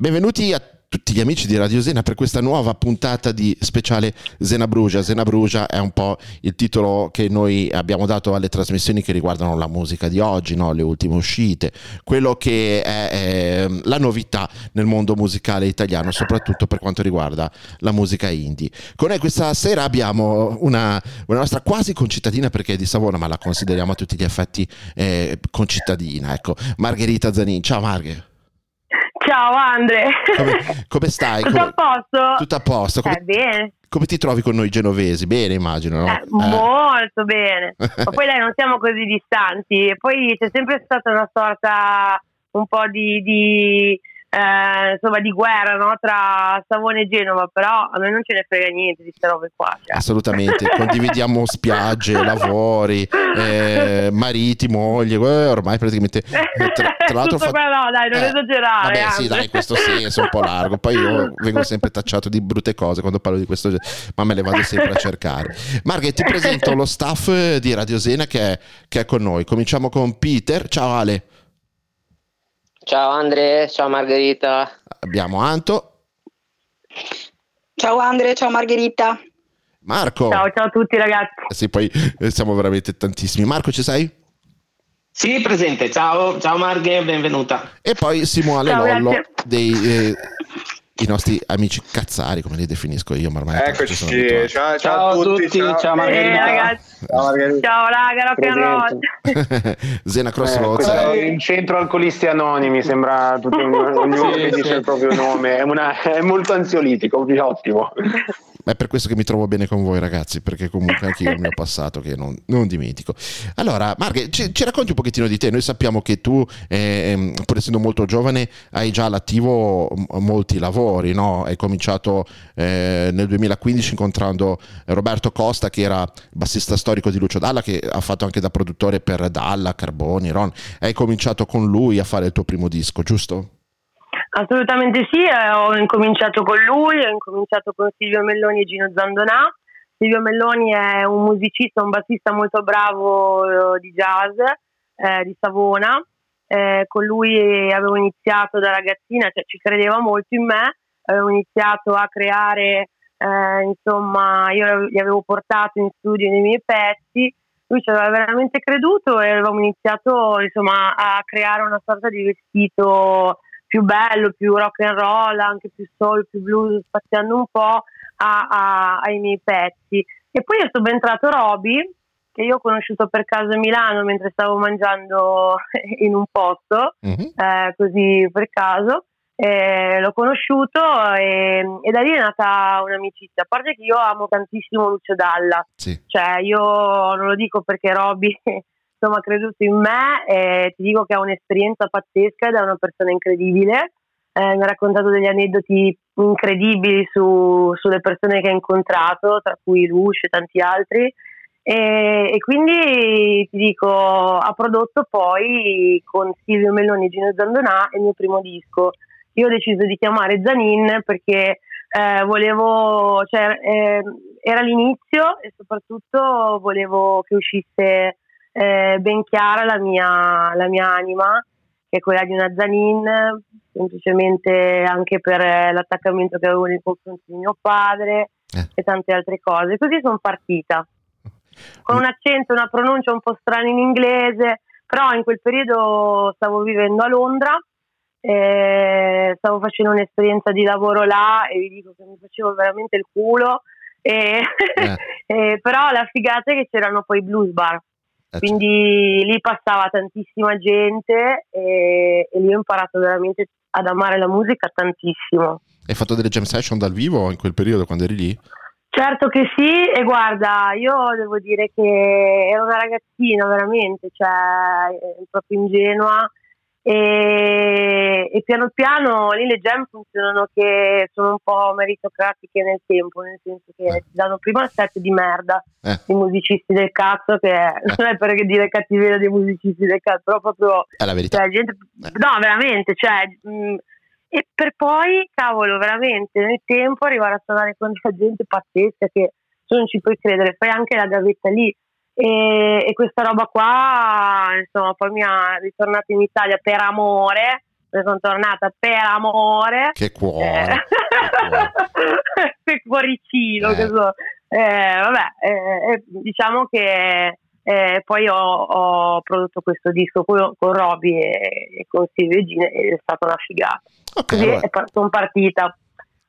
Benvenuti a tutti gli amici di Radio Zena per questa nuova puntata di speciale Zena Brugia. Zena Brugia è un po' il titolo che noi abbiamo dato alle trasmissioni che riguardano la musica di oggi, no? le ultime uscite, quello che è, è, la novità nel mondo musicale italiano, soprattutto per quanto riguarda la musica indie. Con noi questa sera abbiamo una, una nostra quasi concittadina perché è di Savona, ma la consideriamo a tutti gli effetti eh, concittadina, ecco, Margherita Zanin. Ciao Marghe. Ciao Andre. Come, come stai? Tutto come, a posto? Tutto a posto. Come, eh, bene. Come ti trovi con noi genovesi? Bene, immagino, no? Eh, molto bene. Ma poi dai, non siamo così distanti. E poi c'è sempre stata una sorta un po' di, di eh, insomma di guerra no? tra Savone e Genova, però a noi non ce ne frega niente di queste robe qua. Cioè. Assolutamente, condividiamo spiagge, lavori, eh, mariti, mogli, eh, ormai praticamente... Eh, tra, tra l'altro... Fa... no, dai, non esagerare. Vabbè, sì, dai, in questo senso un po' largo. Poi io vengo sempre tacciato di brutte cose quando parlo di questo, ma me le vado sempre a cercare. Marghe, ti presento lo staff di Radio Sena che è, che è con noi. Cominciamo con Peter. Ciao Ale. Ciao Andre, ciao Margherita. Abbiamo Anto. Ciao Andre, ciao Margherita. Marco. Ciao, ciao a tutti ragazzi. Sì, poi eh, siamo veramente tantissimi. Marco, ci sei? Sì, presente. Ciao, ciao Marghe, benvenuta. E poi Simone Lollo dei eh, i nostri amici cazzari, come li definisco io, ma ormai Eccoci, ciao, ciao, ciao, a tutti, ciao, ciao Margherita. Eh, ragazzi. Ciao, Margherita. ciao raga, rock and roll. Zena Cross eh, in centro alcolisti anonimi, sembra tutto ognuno sì, che dice il proprio nome, è, una, è molto ansiolitico, ottimo. È per questo che mi trovo bene con voi ragazzi, perché comunque anche io il mio passato che non, non dimentico. Allora, Marghe, ci, ci, racconti un pochettino di te. Noi sappiamo che tu, eh, pur essendo molto giovane, hai già all'attivo molti lavori, no? Hai cominciato eh, nel 2015 incontrando Roberto Costa, che era bassista storico di Lucio Dalla, che ha fatto anche da produttore per Dalla, Carboni, Ron. Hai cominciato con lui a fare il tuo primo disco, giusto? Assolutamente sì, eh, ho incominciato con lui, ho incominciato con Silvio Melloni e Gino Zandonà. Silvio Melloni è un musicista, un bassista molto bravo eh, di jazz eh, di Savona. Eh, con lui avevo iniziato da ragazzina, cioè ci credeva molto in me, avevo iniziato a creare, insomma, io gli avevo portato in studio i miei pezzi, lui ci aveva veramente creduto e avevamo iniziato insomma, a creare una sorta di vestito più bello, più rock and roll, anche più soul, più blues, spaziando un po' a, a, ai miei pezzi. E poi è subentrato Roby, che io ho conosciuto per caso a Milano mentre stavo mangiando in un posto, mm-hmm. eh, così per caso. Eh, l'ho conosciuto e, e, da lì è nata un'amicizia. A parte che io amo tantissimo Lucio Dalla, sì. cioè io non lo dico perché Roby insomma creduto in me e ti dico che ha un'esperienza pazzesca ed è una persona incredibile. Eh, mi ha raccontato degli aneddoti incredibili su, sulle persone che ha incontrato, tra cui Lush e tanti altri. E, e, quindi ti dico, ha prodotto poi con Silvio Melloni e Gino Zandonà il mio primo disco. Io ho deciso di chiamare Zanin perché eh, volevo, cioè, eh, era l'inizio e soprattutto volevo che uscisse eh, ben chiara la mia, la mia anima, che è quella di una Zanin, semplicemente anche per l'attaccamento che avevo nei confronti di mio padre eh. e tante altre cose. Così sono partita, con un accento, una pronuncia un po' strana in inglese, però in quel periodo stavo vivendo a Londra, eh, stavo facendo un'esperienza di lavoro là e vi dico che mi facevo veramente il culo. E, eh. eh, però la figata è che c'erano poi blues bar eh, Quindi lì passava tantissima gente e, e lì ho imparato veramente ad amare la musica tantissimo. Hai fatto delle jam session dal vivo in quel periodo quando eri lì? Certo che sì, e guarda, io devo dire che ero una ragazzina veramente, cioè proprio ingenua e, e, piano piano lì le gem funzionano che sono un po' meritocratiche nel tempo, nel senso che eh. ti danno prima il set di merda eh. di musicisti del cazzo, che eh. non è per dire cattiveria dei musicisti del cazzo, però proprio... È la verità. Cioè, gente, eh. no, veramente, cioè... Mh, e per poi, cavolo, veramente nel tempo arrivare a suonare con la gente pazzesca che tu non ci puoi credere, fai anche la gavetta lì e, e, questa roba qua, insomma, poi mi ha ritornato in Italia per amore, sono tornata per amore. Che cuore. Eh, che cuoricino. Eh. Che so. eh, vabbè, eh, diciamo che eh, poi ho, ho, prodotto questo disco con, con Roby e, e, con Silvio Gine ed è stata una figata. Okay, Così allora. sono partita.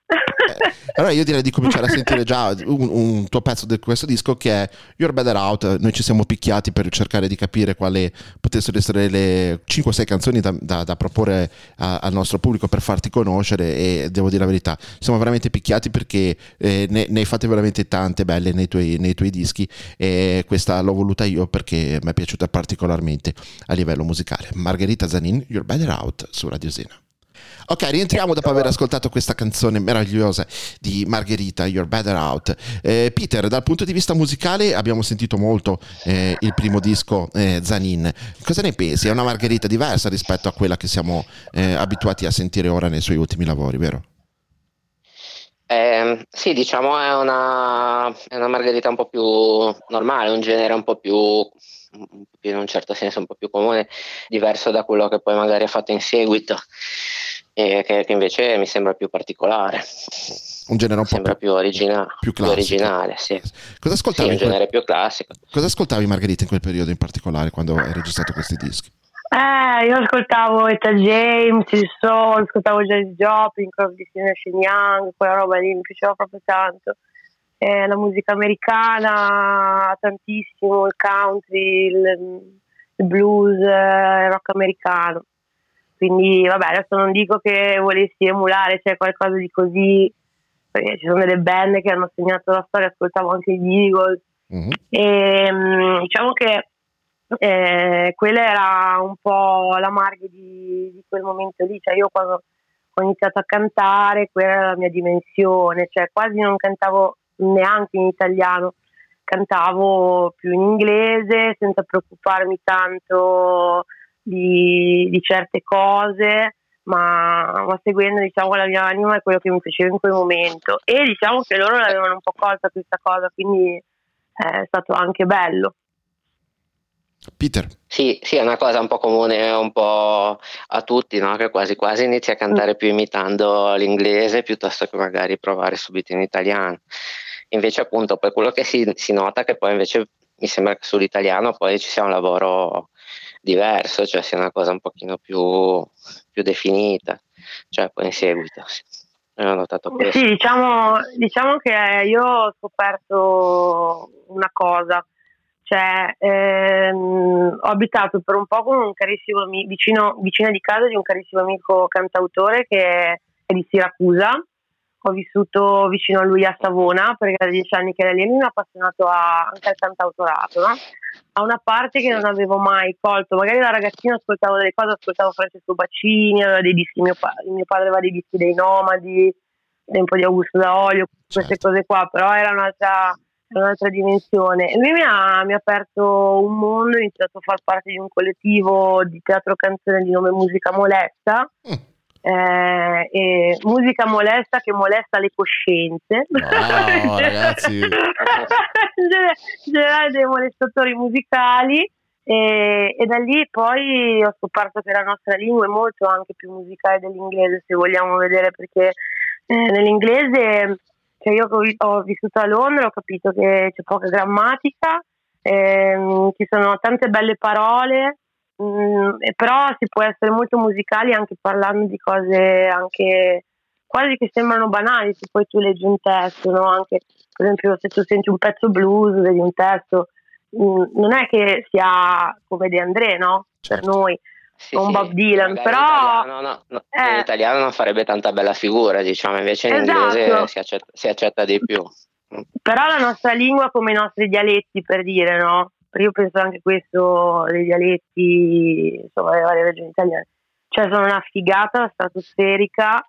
Eh, allora io direi di cominciare a sentire già un, un, tuo pezzo di questo disco che è You're Better Out. Noi ci siamo picchiati per cercare di capire quali potessero essere le 5-6 canzoni da, da, da proporre a, al nostro pubblico per farti conoscere e devo dire la verità, siamo veramente picchiati perché eh, ne, ne, hai fatte veramente tante belle nei tuoi, nei tuoi dischi e questa l'ho voluta io perché mi è piaciuta particolarmente a livello musicale. Margherita Zanin, You're Better Out su Radio Sena. Ok, rientriamo dopo aver ascoltato questa canzone meravigliosa di Margherita, You're Better Out. Eh, Peter, dal punto di vista musicale abbiamo sentito molto eh, il primo disco eh, Zanin. Cosa ne pensi? È una Margherita diversa rispetto a quella che siamo eh, abituati a sentire ora nei suoi ultimi lavori, vero? Eh, sì, diciamo è una, è una, margherita un po' più normale, un genere un po' più, in un certo senso un po' più comune, diverso da quello che poi magari ha fatto in seguito e che, che, invece mi sembra più particolare. Un genere un po' sembra più, origina- più, più originale, sì. Cosa ascoltavi? Sì, un genere più classico. Cosa ascoltavi Margherita in quel periodo in particolare quando hai registrato questi dischi? Eh, io ascoltavo Eta James, il Soul, ascoltavo James Joplin, Crosby, Destination Young, quella roba lì mi piaceva proprio tanto. Eh, la musica americana tantissimo, il country, il, il blues, il rock americano quindi vabbè adesso non dico che volessi emulare cioè qualcosa di così perché ci sono delle band che hanno segnato la storia ascoltavo anche gli Eagles. Mm-hmm. e mm, diciamo che eh, quella era un po' la marghe di, di, quel momento lì. Cioè io quando ho iniziato a cantare quella era la mia dimensione. Cioè quasi non cantavo neanche in italiano. Cantavo più in inglese senza preoccuparmi tanto di, di certe cose, ma, ma, seguendo diciamo, la mia anima e quello che mi piaceva in quel momento. E diciamo che loro l'avevano un po' colta questa cosa, quindi è stato anche bello. Peter. Sì, sì, è una cosa un po' comune un po' a tutti, no? che quasi quasi inizi a cantare più imitando l'inglese piuttosto che magari provare subito in italiano. Invece appunto per quello che si, si nota che poi invece mi sembra che sull'italiano poi ci sia un lavoro diverso, cioè sia una cosa un pochino più, più definita, cioè poi in seguito. Sì. Ho notato questo. Sì, diciamo, diciamo che io ho scoperto una cosa, cioè ehm, ho abitato per un po' con un carissimo amico, vicino, vicino di casa di un carissimo amico cantautore che è di Siracusa ho vissuto vicino a lui a Savona perché da dieci anni che era lì mi ha appassionato a, anche al cantautorato no? a una parte che non avevo mai colto. Magari da ragazzino ascoltavo delle cose ascoltavo Francesco Bacini aveva dei dischi mio, pa- mio padre aveva dei dischi dei Nomadi un po' di Augusto D'Olio queste certo. cose qua però era un'altra, un'altra dimensione. E lui mi ha, mi ha aperto un mondo ho iniziato a far parte di un collettivo di teatro canzone di nome Musica Molesta. Mm eh, e musica molesta che molesta le coscienze. Wow, ragazzi. in generale dei molestatori musicali. E, e, da lì poi ho scoperto che la nostra lingua è molto anche più musicale dell'inglese, se vogliamo vedere, perché eh, nell'inglese, cioè io ho vissuto a Londra, ho capito che c'è poca grammatica, eh, ci sono tante belle parole, Mm, però si può essere molto musicali anche parlando di cose anche quasi che sembrano banali se poi tu leggi un testo, no? anche per esempio se tu senti un pezzo blues, vedi un testo, mh, mm, non è che sia come De André, no? Certo. Per noi. Sì, un sì, Bob Dylan, però italiano, no, no, eh, in italiano, non farebbe tanta bella figura, diciamo, invece in esatto. inglese si accetta, si accetta di più. Però la nostra lingua come i nostri dialetti, per dire, no? Io penso anche questo dei dialetti, insomma, delle varie regioni italiane. Cioè sono una figata stratosferica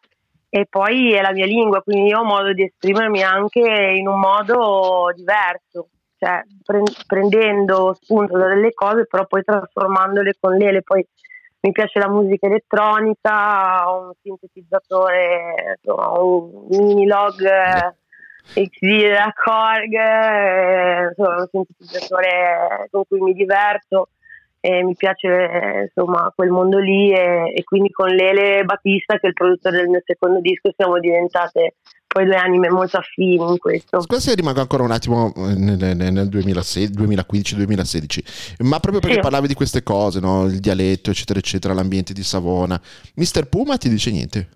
e poi è la mia lingua, quindi io ho modo di esprimermi anche in un modo diverso, cioè prendendo spunto da delle cose, però poi trasformandole con l'ele. Poi mi piace la musica elettronica, ho un sintetizzatore, insomma, un mini log XD della Korg, eh, insomma un sintetizzatore con cui mi diverto e mi piace insomma quel mondo lì e, e, quindi con Lele Battista che è il produttore del mio secondo disco siamo diventate poi due anime molto affini in questo. Se rimango ancora un attimo eh, nel, nel 2015-2016, ma proprio perché sì. parlavi di queste cose, no? il dialetto eccetera eccetera, l'ambiente di Savona, Mister Puma ti dice niente?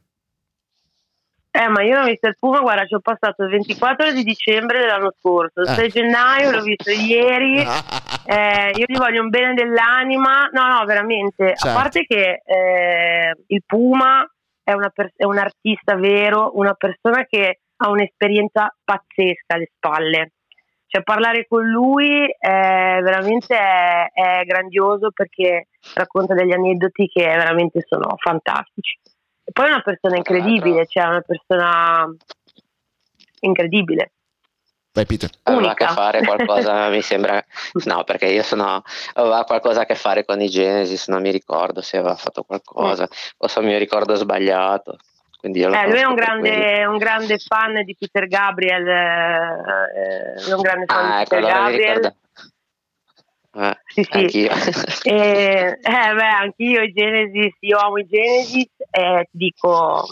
Eh, ma io a Mister Puma, guarda, ci ho passato il 24 di dicembre dell'anno scorso, il 6 eh. gennaio l'ho visto ieri, eh, io gli voglio un bene dell'anima, no, no, veramente, certo. a parte che eh, il Puma è, per- è, un artista vero, una persona che ha un'esperienza pazzesca alle spalle. Cioè parlare con lui è veramente è, è grandioso perché racconta degli aneddoti che veramente sono fantastici. E poi è una persona incredibile, cioè una persona incredibile. Vai Peter. Aveva a che fare qualcosa, mi sembra, no perché io sono, aveva qualcosa a che fare con i Genesis, non mi ricordo se aveva fatto qualcosa, mm. o se mi ricordo sbagliato. Eh, lui è un grande, un grande, fan di Peter Gabriel, eh, è un grande fan ah, di ecco, Peter Gabriel. Eh, sì, sì. Anch'io. e, eh, beh, anch'io i Genesis, io amo i Genesis e ti dico,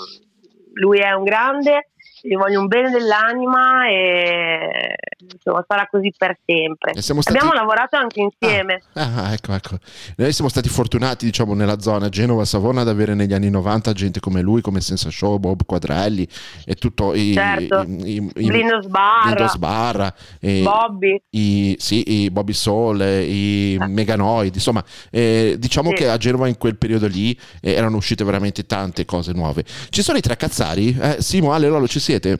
lui è un grande gli voglio un bene dell'anima e insomma, sarà così per sempre. Stati... Abbiamo lavorato anche insieme. Ah, ah, ecco, ecco. Noi siamo stati fortunati, diciamo, nella zona Genova-Savona ad avere negli anni 90 gente come lui, come Senza Show, Bob Quadrelli e tutto i, certo. i, i, i Lindo Sbarra, Lindo Sbarra e, Bobby, i, sì, i Bobby Soul, i eh. Meganoid, insomma, eh, diciamo sì. che a Genova in quel periodo lì eh, erano uscite veramente tante cose nuove. Ci sono i tre cazzari? Eh, Simo, Ale, Lolo, ci siete?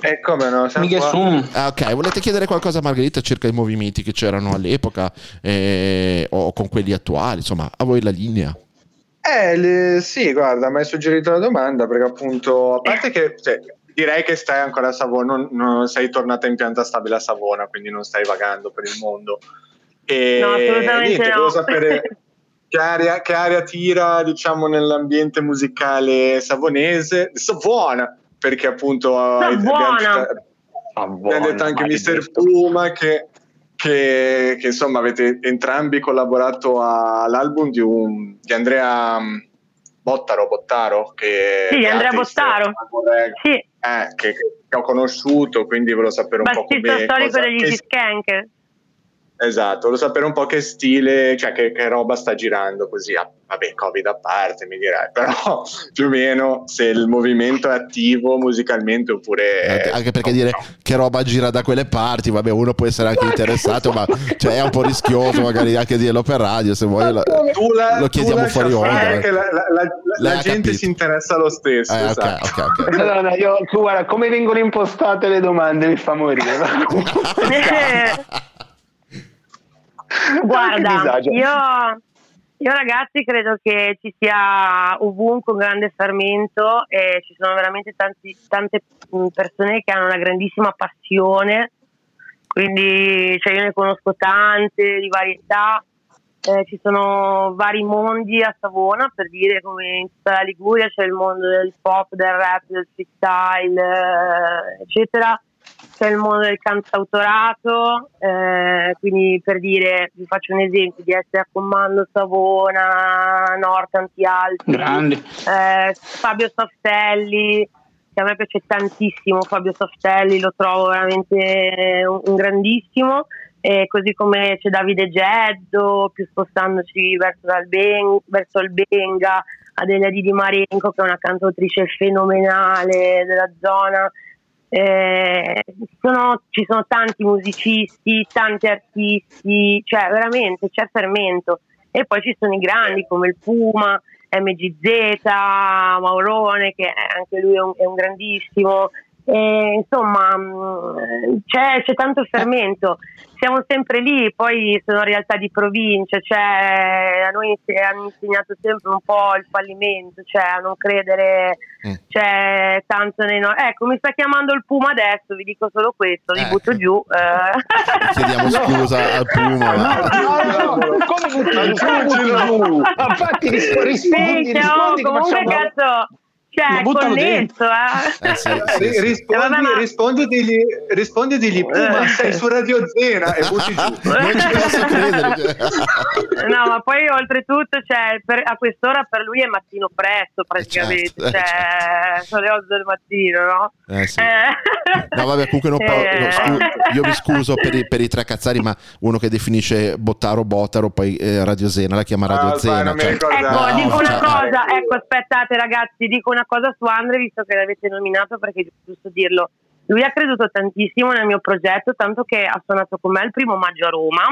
Eh come no? Ah, ok, volete chiedere qualcosa a Margherita circa i movimenti che c'erano all'epoca eh, o con quelli attuali? Insomma, a voi la linea. Eh, le, sì, guarda, mi hai suggerito la domanda perché appunto, a parte che cioè, direi che stai ancora a Savona, non, non, sei tornata in pianta stabile a Savona, quindi non stai vagando per il mondo. E, no, assolutamente niente, no. sapere che aria, che aria tira, diciamo, nell'ambiente musicale savonese. Savona! Perché appunto abbiamo, abbiamo, detto anche Mister Puma che, che, che, insomma avete entrambi collaborato all'album di, un, di Andrea mm, Bottaro, Bottaro che sì, Andrea Bottaro. sì. eh, che, che, ho conosciuto quindi volevo sapere un Bassista po' come storico degli Skank Esatto, volevo sapere un po' che stile, cioè che, che roba sta girando così. Ah, vabbè, Covid a parte mi direi, però più o meno se il movimento è attivo musicalmente oppure... Anche, anche perché dire no. che roba gira da quelle parti, vabbè, uno può essere anche interessato, ma cioè, è un po' rischioso magari anche dirlo per radio, se vuoi la, la, lo chiediamo fuori onda. Eh. La, la, la gente si interessa lo stesso. Eh, esatto. okay, okay, okay. No, no, io, tu guarda, come vengono impostate le domande mi fa morire. Guarda, io, io, ragazzi credo che ci sia ovunque un grande fermento e ci sono veramente tanti, tante mm, persone che hanno una grandissima passione, quindi cioè io ne conosco tante di varietà, eh, ci sono vari mondi a Savona per dire come in tutta la Liguria c'è il mondo del pop, del rap, del freestyle, eh, eccetera c'è il mondo del cantautorato, eh, quindi per dire, vi faccio un esempio di essere a comando Savona, Nord, tanti altri, eh, Fabio Softelli, che a me piace tantissimo Fabio Softelli, lo trovo veramente un, un grandissimo, e così come c'è Davide Geddo, più spostandoci verso, ben, verso il Benga, Adelia Di Marenco che è una cantautrice fenomenale della zona, eh, sono, ci sono tanti musicisti, tanti artisti, cioè veramente c'è fermento. E poi ci sono i grandi come il Puma, MGZ, Maurone, che anche lui è un, è un grandissimo. E, insomma, mm, c'è, c'è, tanto fermento siamo sempre lì, poi sono realtà di provincia, cioè a noi hanno insegnato sempre un po' il fallimento, cioè a non credere mm. cioè, tanto nei no- Ecco, mi sta chiamando il Puma adesso, vi dico solo questo, li eh. butto giù. Eh. Chiediamo scusa al Puma. No, no, no, come butto giù? Infatti rispondi, rispondi, sì, rispondi, comunque cazzo cioè, connesso, eh. eh sì, sì, sì. Rispondi, eh, ma... Puma, sei su Radio Zena e butti giù. non ci posso credere. no, ma poi oltretutto, cioè, per, a quest'ora per lui è mattino presto praticamente, certo, cioè, certo. sono le 8 del mattino, no? Eh, sì. eh. No, vabbè, comunque non parlo, no, scu- io mi scuso per i, per i, tre cazzari, ma uno che definisce Bottaro Bottaro, poi eh, Radio Zena, la chiama Radio ah, Zena. Cioè. Ecco, no, dico una cioè, cosa, ecco, aspettate ragazzi, dico una cosa su Andre, visto che l'avete nominato, perché è giusto dirlo. Lui ha creduto tantissimo nel mio progetto, tanto che ha suonato con me il primo maggio a Roma.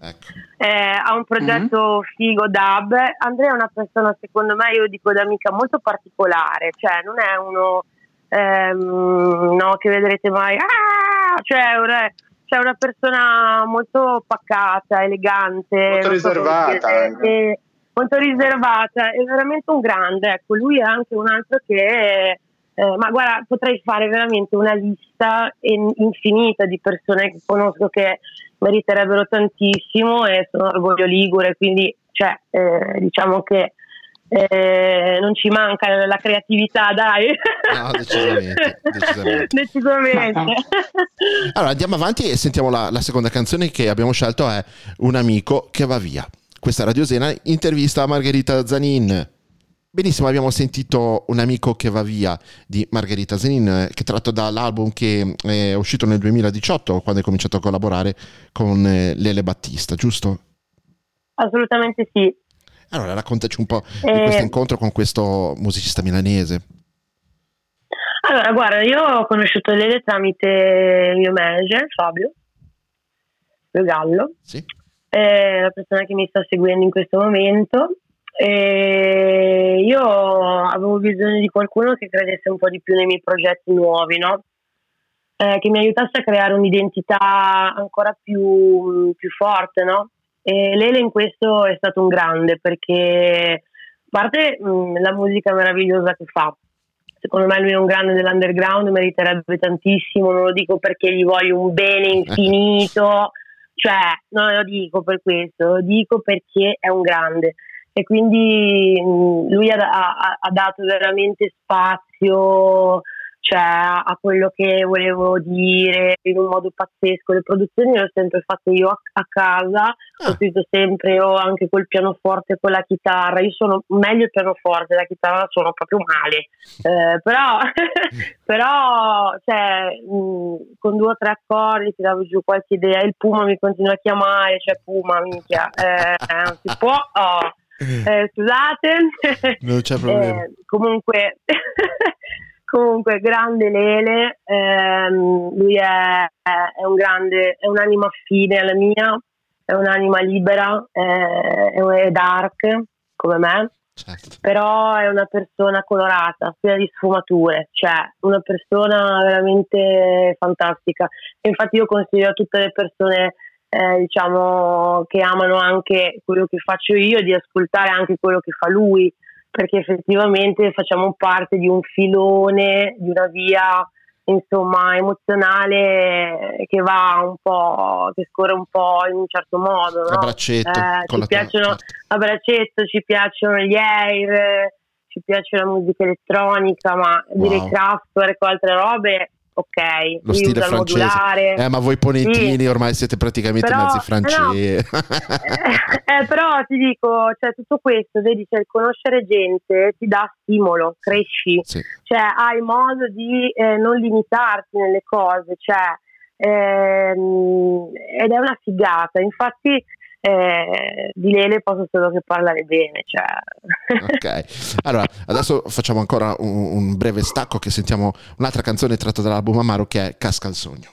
Ecco. Eh, ha un progetto mm-hmm. figo dub. Andrea è una persona, secondo me, io dico d'amica molto particolare, cioè non è uno ehm, no, che vedrete mai, ah! cioè una, cioè una persona molto pacata, elegante, molto riservata. So molto riservata, è veramente un grande, ecco, lui è anche un altro che... Eh, ma guarda, potrei fare veramente una lista infinita di persone che conosco che meriterebbero tantissimo e sono orgoglio ligure, quindi cioè, eh, diciamo che eh, non ci manca la creatività, dai. No, decisamente. decisamente. decisamente. allora andiamo avanti e sentiamo la, la, seconda canzone che abbiamo scelto è Un amico che va via. Questa Radio Sena intervista a Margherita Zanin. Benissimo, abbiamo sentito Un amico che va via di Margherita Zanin, eh, che è tratto dall'album che è uscito nel 2018, quando hai cominciato a collaborare con eh, Lele Battista, giusto? Assolutamente sì. Allora, raccontaci un po' eh, di questo incontro con questo musicista milanese. Allora, guarda, io ho conosciuto Lele tramite il mio manager, Fabio, Fabio Gallo, sì. È la persona che mi sta seguendo in questo momento. E io avevo bisogno di qualcuno che credesse un po' di più nei miei progetti nuovi, no? eh, che mi aiutasse a creare un'identità ancora più, più forte, no? E Lele in questo è stato un grande perché, a parte mh, la musica meravigliosa che fa, secondo me lui è un grande dell'underground, meriterebbe tantissimo, non lo dico perché gli voglio un bene infinito, cioè non lo dico per questo, lo dico perché è un grande. E quindi mh, lui ha, ha, ha dato veramente spazio cioè a quello che volevo dire in un modo pazzesco. Le produzioni le ho sempre fatte io a, a casa, ah. ho scritto sempre io anche col pianoforte e con la chitarra. Io sono meglio il pianoforte, la chitarra sono proprio male, eh, però, però cioè, mh, con due o tre accordi ti davo giù qualche idea. Il Puma mi continua a chiamare, cioè Puma, minchia, eh, non si può. Oh. Eh, scusate, non c'è problema. Eh, comunque, Comunque, grande Lele, ehm, lui è, è, un grande, è un'anima fine alla mia, è un'anima libera, è, è dark come me, certo. però è una persona colorata, piena di sfumature, cioè una persona veramente fantastica. E infatti io consiglio a tutte le persone eh, diciamo, che amano anche quello che faccio io di ascoltare anche quello che fa lui perché effettivamente facciamo parte di un filone, di una via insomma emozionale che va un po', che scorre un po' in un certo modo. No? A braccetto. Eh, ci piacciono, a braccetto ci piacciono gli air, ci piace la musica elettronica, ma wow. dire Kraftwerk o altre robe ok, lo stile francese. Eh, ma voi ponentini sì. ormai siete praticamente però, mezzi francesi. Eh, eh, però ti dico, cioè, tutto questo, vedi, cioè, conoscere gente ti dà stimolo, cresci, sì. cioè hai modo di eh, non limitarti nelle cose, cioè, ehm, ed è una figata. Infatti eh, di Lele posso solo che parlare bene. Cioè. ok, allora adesso facciamo ancora un, un, breve stacco che sentiamo un'altra canzone tratta dall'album Amaro che è Casca al sogno.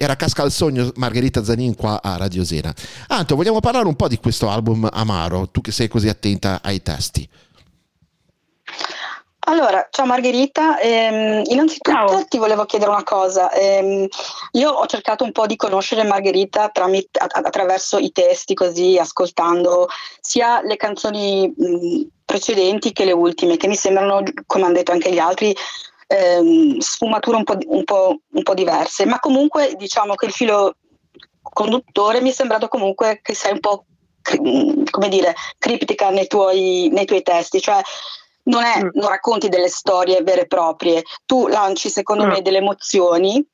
Era Casca al sogno Margherita Zanin qua a Radio Sena. Anto, vogliamo parlare un po' di questo album Amaro, tu che sei così attenta ai testi. Allora, ciao Margherita, ehm, innanzitutto ciao. ti volevo chiedere una cosa. Ehm, io ho cercato un po' di conoscere Margherita tramite, attraverso i testi, così ascoltando sia le canzoni mh, precedenti che le ultime, che mi sembrano, come hanno detto anche gli altri, ehm, sfumature un po', un, po', un po' diverse. Ma comunque diciamo che il filo conduttore mi è sembrato comunque che sei un po' come dire, criptica nei tuoi, nei tuoi testi, cioè non, è, mm. non racconti delle storie vere e proprie, tu lanci secondo mm. me delle emozioni,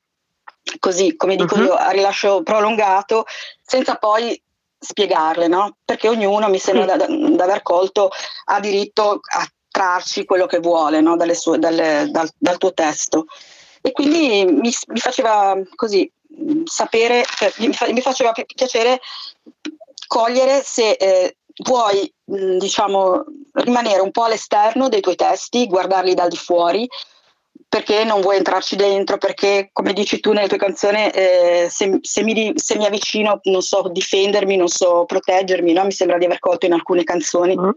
così come dico mm-hmm. io, a rilascio prolungato, senza poi spiegarle, no? Perché ognuno mi sembra sì. da, aver colto ha diritto a trarci quello che vuole no? sue, dalle, dal, dal, tuo testo. E quindi mi, mi faceva così sapere, cioè, mi, fa, mi, faceva piacere cogliere se eh, vuoi diciamo rimanere un po' all'esterno dei tuoi testi, guardarli dal di fuori perché non vuoi entrarci dentro, perché come dici tu nelle tue canzoni, eh, se, se, mi, se, mi, avvicino non so difendermi, non so proteggermi, no? mi sembra di aver colto in alcune canzoni. Mm.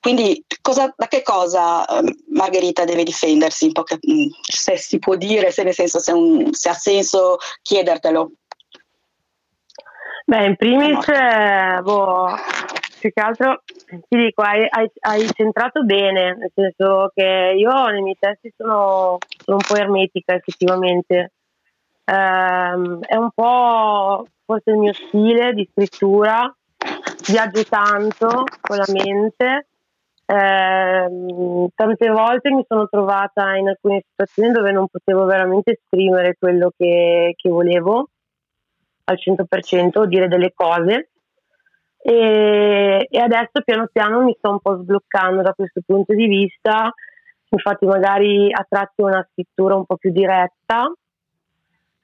Quindi cosa, da che cosa eh, Margherita deve difendersi? Poche, se si può dire, se, nel senso, se, un, se ha senso chiedertelo. Beh, in primis, eh, boh, più che altro ti dico, hai, hai, hai, centrato bene, nel senso che io nei miei testi sono, sono un po' ermetica effettivamente. Um, è un po' forse il mio stile di scrittura, viaggio tanto con la mente. Eh, tante volte mi sono trovata in alcune situazioni dove non potevo veramente esprimere quello che, che volevo al 100% o dire delle cose e, e, adesso piano piano mi sto un po' sbloccando da questo punto di vista, infatti magari a tratti una scrittura un po' più diretta,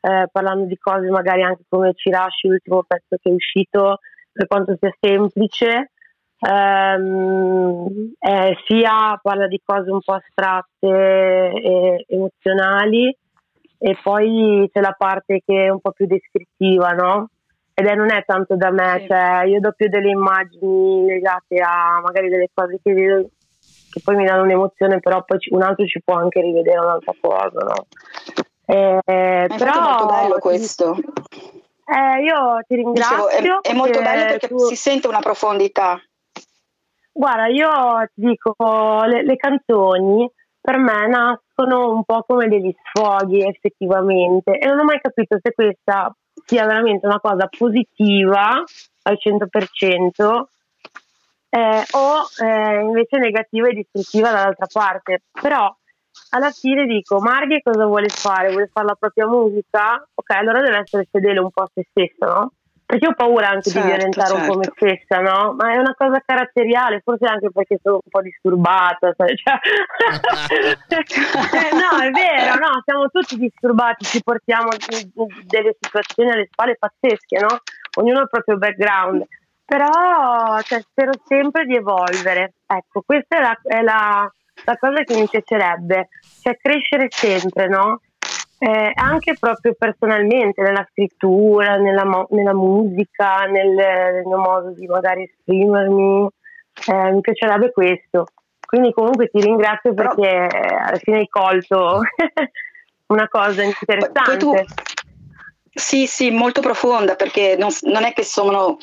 eh, parlando di cose magari anche come Cirashi, l'ultimo pezzo che è uscito, per quanto sia semplice, ehm, eh, sia parla di cose un po' astratte e emozionali e poi c'è la parte che è un po' più descrittiva, no? Ed è, non è tanto da me, sì. cioè io do più delle immagini legate a magari delle cose che vedo che poi mi danno un'emozione, però poi un altro ci può anche rivedere un'altra cosa, no? Eh, però è molto bello questo. Eh, io ti ringrazio. Dicevo, è, è, molto bello perché tu... si sente una profondità. Guarda, io ti dico, le, le canzoni per me nascono un po' come degli sfoghi effettivamente e non ho mai capito se questa sia veramente una cosa positiva al 100% eh, o eh, invece negativa e distruttiva dall'altra parte. Però alla fine dico, Marghi cosa vuole fare? Vuole fare la propria musica? Ok, allora deve essere fedele un po' a se stesso, no? Perché ho paura anche certo, di violentare certo. un po' me certo. stessa, no? Ma è una cosa caratteriale, forse anche perché sono un po' disturbata. Cioè... no, è vero, no, siamo tutti disturbati, ci portiamo delle situazioni alle spalle pazzesche, no? Ognuno ha il proprio background. Però cioè, spero sempre di evolvere. Ecco, questa è la, è la, la cosa che mi piacerebbe, cioè crescere sempre, no? Eh, anche proprio personalmente nella scrittura, nella, mo- nella musica, nel, nel, mio modo di magari esprimermi, eh, mi piacerebbe questo. Quindi comunque ti ringrazio perché Però... alla fine hai colto una cosa interessante. Poi tu, sì, sì, molto profonda perché non, non, è che sono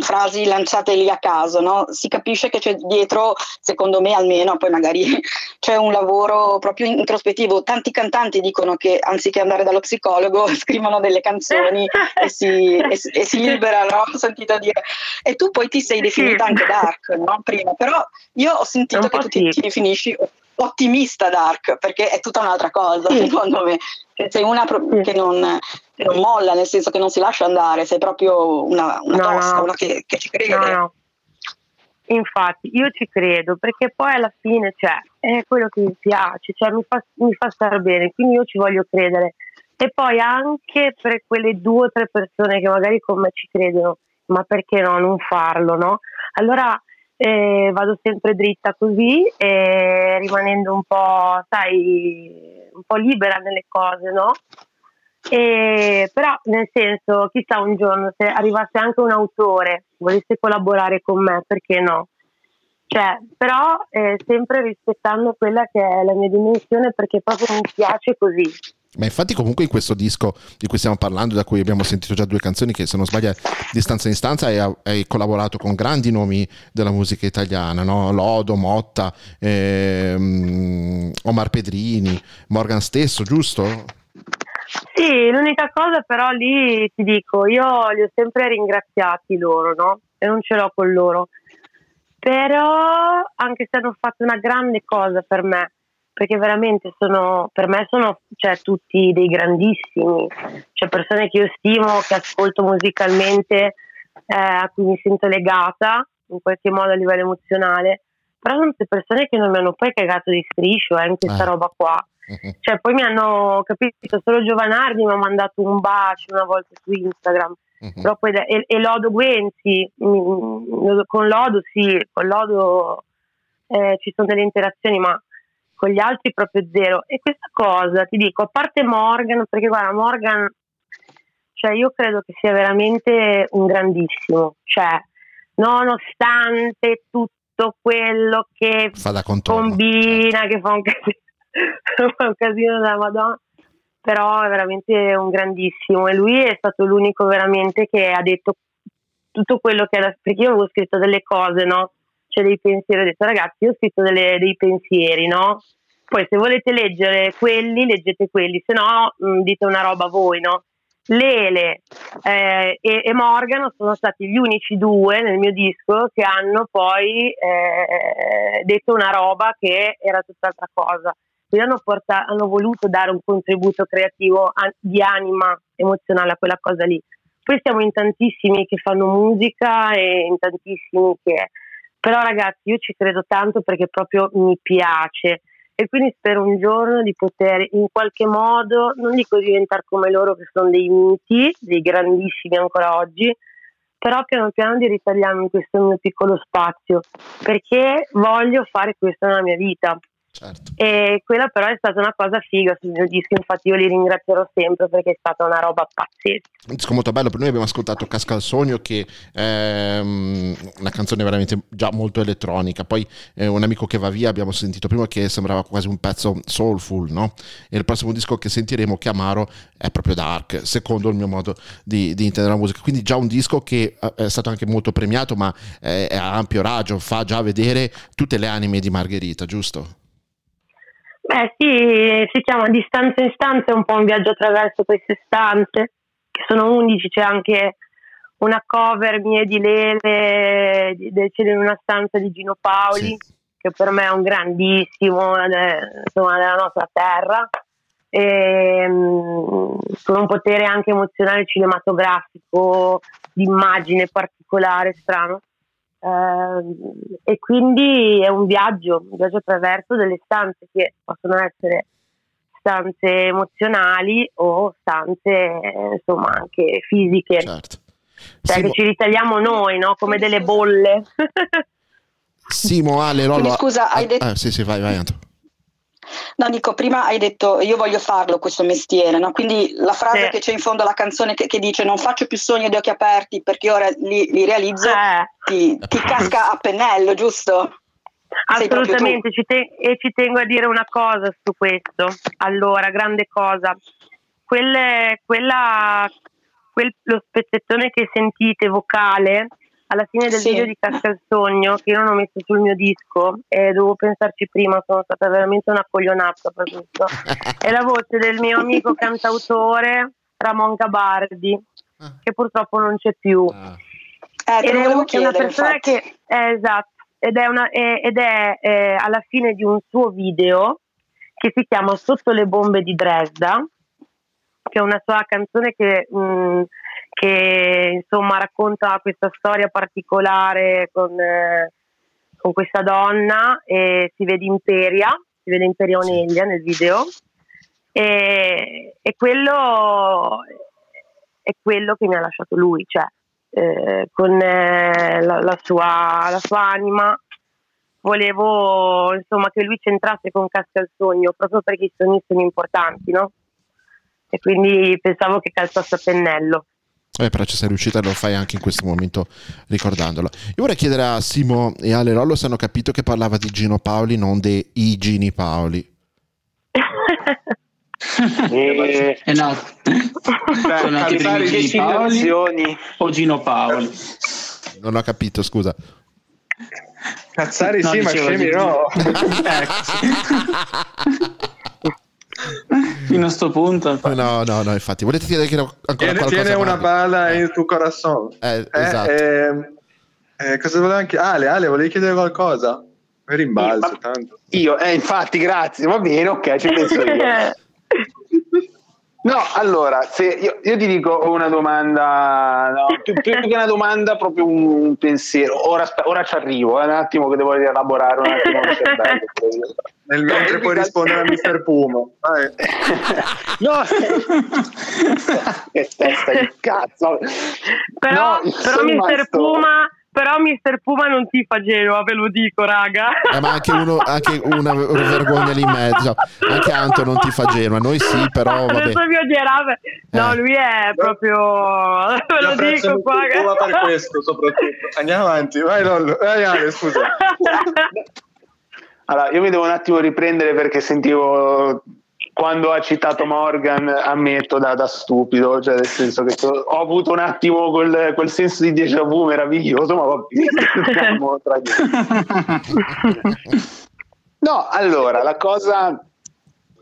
frasi lanciate lì a caso, no? si capisce che c'è dietro, secondo me almeno, poi magari c'è un lavoro proprio introspettivo. Tanti cantanti dicono che anziché andare dallo psicologo scrivono delle canzoni e, si, e, e si liberano, ho sentito dire. E tu poi ti sei definita anche dark, no? Prima, però io ho sentito che tu ti, ti definisci ottimista dark perché è tutta un'altra cosa sì. secondo me che sei una pro- sì. che, non, che, non, molla nel senso che non si lascia andare sei proprio una, una no, tosta no. una che, che, ci crede no, infatti io ci credo perché poi alla fine cioè, è quello che mi piace cioè, mi, fa, mi fa stare bene quindi io ci voglio credere e poi anche per quelle due o tre persone che magari con me ci credono ma perché no non farlo no allora e vado sempre dritta così e rimanendo un po', sai, un po' libera nelle cose, no? E, però nel senso, chissà un giorno se arrivasse anche un autore, volesse collaborare con me, perché no? Cioè, però eh, sempre rispettando quella che è la mia dimensione perché proprio mi piace così. Ma infatti comunque in questo disco di cui stiamo parlando, da cui abbiamo sentito già due canzoni che se non sbaglio di stanza in stanza, hai, collaborato con grandi nomi della musica italiana, no? Lodo, Motta, ehm, Omar Pedrini, Morgan stesso, giusto? Sì, l'unica cosa però lì ti dico, io li ho sempre ringraziati loro, no? E non ce l'ho con loro però anche se hanno fatto una grande cosa per me, perché veramente sono, per me sono cioè, tutti dei grandissimi, cioè persone che io stimo, che ascolto musicalmente, eh, a cui mi sento legata in qualche modo a livello emozionale, però sono tutte persone che non mi hanno poi cagato di striscio eh, in questa eh. roba qua. Cioè, poi mi hanno capito, solo Giovanardi mi ha mandato un bacio una volta su Instagram. Uh-huh. Però poi, e, e, Lodo Guenzi, con Lodo sì, con Lodo eh, ci sono delle interazioni, ma con gli altri proprio zero. E questa cosa, ti dico, a parte Morgan, perché guarda, Morgan, cioè io credo che sia veramente un grandissimo, cioè nonostante tutto quello che combina, che fa un casino, fa un casino della Madonna, però è veramente un grandissimo e lui è stato l'unico veramente che ha detto tutto quello che era, perché io avevo scritto delle cose, no? C'è dei pensieri, ho detto ragazzi io ho scritto delle, dei pensieri, no? Poi se volete leggere quelli, leggete quelli, se no mh, dite una roba voi, no? Lele eh, e, e, Morgan sono stati gli unici due nel mio disco che hanno poi eh, detto una roba che era tutt'altra cosa. Quindi hanno, porta- hanno voluto dare un contributo creativo a- di anima emozionale a quella cosa lì. Poi siamo in tantissimi che fanno musica e in tantissimi che però ragazzi io ci credo tanto perché proprio mi piace. E quindi spero un giorno di poter in qualche modo, non dico diventare come loro che sono dei miti, dei grandissimi ancora oggi, però piano piano di ritagliarmi questo mio piccolo spazio perché voglio fare questo nella mia vita Certo. E quella però è stata una cosa figa sul mio disco, infatti io li ringrazierò sempre perché è stata una roba pazzesca. Un disco molto bello, per noi abbiamo ascoltato Casca al Sogno che è um, una canzone veramente già molto elettronica, poi eh, un amico che va via abbiamo sentito prima che sembrava quasi un pezzo soulful, no? E il prossimo disco che sentiremo, che Amaro, è proprio dark, secondo il mio modo di, di intendere la musica, quindi già un disco che eh, è stato anche molto premiato ma è, è a ampio raggio, fa già vedere tutte le anime di Margherita, giusto? Beh sì, si chiama Di stanza in stanza, è un po' un viaggio attraverso queste stanze, che sono 11, c'è anche una cover mia di Lele del cielo in una stanza di Gino Paoli, sì. che per me è un grandissimo eh, insomma, della nostra terra, e, um, con un potere anche emozionale cinematografico, di immagine particolare, strano. Uh, e quindi è un viaggio, un viaggio attraverso delle stanze che possono essere stanze emozionali o stanze insomma anche fisiche. Certo. Cioè Simo... che ci ritagliamo noi, no? Come delle bolle. Simo Ale Lollo. Scusa, hai ah, detto... Ah, sì, sì, vai, vai Anto. No, dico, prima hai detto io voglio farlo questo mestiere, no? quindi la frase sì. che c'è in fondo alla canzone che, che, dice non faccio più sogni di occhi aperti perché ora li, li realizzo, eh. ti, ti casca a pennello, giusto? Assolutamente, ci te- e ci tengo a dire una cosa su questo. Allora, grande cosa, Quelle, quella, quel, lo spezzettone che sentite vocale alla fine del sì. video di Casca il Sogno, che io non ho messo sul mio disco e dovevo pensarci prima, sono stata veramente una coglionazza per questo, è la voce del mio amico cantautore Ramon Gabardi, ah. che purtroppo non c'è più. Ah. Eh, ed è, un, chiedere, una persona infatti. che è esatto, ed è, una, è, ed è eh, alla fine di un suo video che si chiama Sotto le bombe di Dresda, che è una sua canzone che mh, mm, che insomma racconta questa storia particolare con, eh, con questa donna e si vede Imperia, si vede Imperia Oneglia nel video e, e quello è quello che mi ha lasciato lui, cioè eh, con eh, la, la, sua, la sua anima volevo insomma che lui c'entrasse con Casca il Sogno proprio perché i sogni sono importanti, no? E quindi pensavo che calzasse a pennello. Eh, però ci sei riuscita e lo fai anche in questo momento ricordandolo. Io vorrei chiedere a Simo e Ale Lollo se hanno capito che parlava di Gino Paoli, non dei Gini Paoli. eh, eh no. Beh, sono anche dei Gini Paoli o Gino Paoli. Non ho capito, scusa. Cazzari no, sì, ma scemi no. fino a sto punto no no no infatti volete chiedere che ancora tiene, qualcosa tiene una bala in tuo corazon eh, eh, esatto. eh, Eh, cosa volevo anche... Ale, Ale, volevi chiedere qualcosa? Rimbalzo, io, tanto. Io, eh, infatti, grazie, va bene, ok, ci penso io. No, allora, se io, io, ti dico una domanda, no, più, più, che una domanda, proprio un pensiero. Ora, ora ci arrivo, è un attimo che devo elaborare un attimo il cervello. Nel mentre puoi rispondere a Mister Pumo. no, che testa di cazzo. Però, no, però Mister Puma però Mister Puma non ti fa Genoa, ve lo dico, raga. Eh, ma anche, uno, anche una, vergogna lì in mezzo. Anche Anto non ti fa Genoa, noi sì, però vabbè. Adesso mi odierà. No, eh. lui è proprio... Ve lo dico qua. Puma per questo, soprattutto. Andiamo avanti, vai Lollo. Vai Ale, scusa. Allora, io mi devo un attimo riprendere perché sentivo quando ha citato Morgan ammetto da, da stupido, cioè nel senso che ho avuto un attimo quel, quel senso di déjà vu meraviglioso, ma va bene. no, allora, la cosa,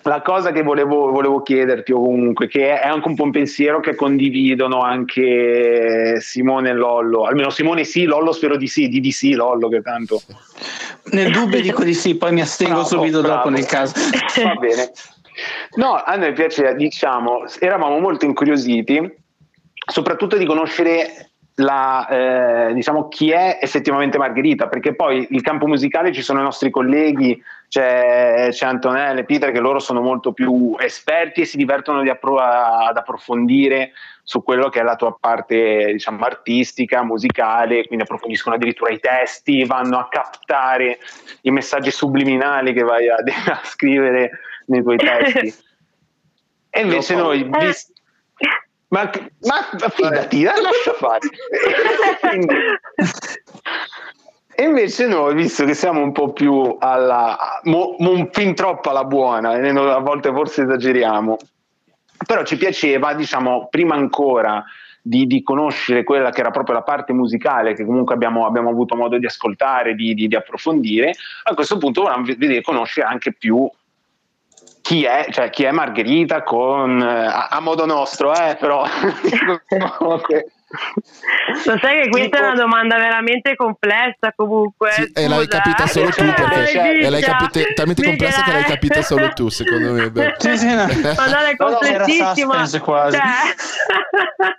la cosa che volevo, volevo, chiederti o comunque, che è anche un po' un pensiero che condividono anche Simone e Lollo, almeno Simone sì, Lollo spero di sì, di di sì, Lollo che tanto... Nel dubbio dico di sì, poi mi astengo bravo, subito bravo. dopo nel caso. Va bene. No, a noi piace, diciamo, eravamo molto incuriositi, soprattutto di conoscere la, eh, diciamo, chi è effettivamente Margherita, perché poi il campo musicale ci sono i nostri colleghi, c'è, c'è Antonella e Peter che loro sono molto più esperti e si divertono appro- ad approfondire su quello che è la tua parte diciamo, artistica, musicale, quindi approfondiscono addirittura i testi, vanno a captare i messaggi subliminali che vai a, a scrivere nei tuoi testi. e invece noi, vis- ma, ma, fidati, eh, lascia fare. Quindi, e invece noi, visto che siamo un po' più alla, mo, mo, fin troppo alla buona, a volte forse esageriamo, però ci piaceva, diciamo, prima ancora di, di, conoscere quella che era proprio la parte musicale che comunque abbiamo, abbiamo avuto modo di ascoltare, di, di, di approfondire, a questo punto volevamo vedere, conoscere anche più chi è, cioè, chi è Margherita con, eh, a, a, modo nostro, eh, però Lo sai che questa tipo... è una domanda veramente complessa comunque. Sì, e l'hai capita solo tu perché cioè, e l'hai capita, talmente complessa che l'hai capita solo tu, secondo me. Sì, sì, no. Ma non è complessissima. No, quasi. Cioè...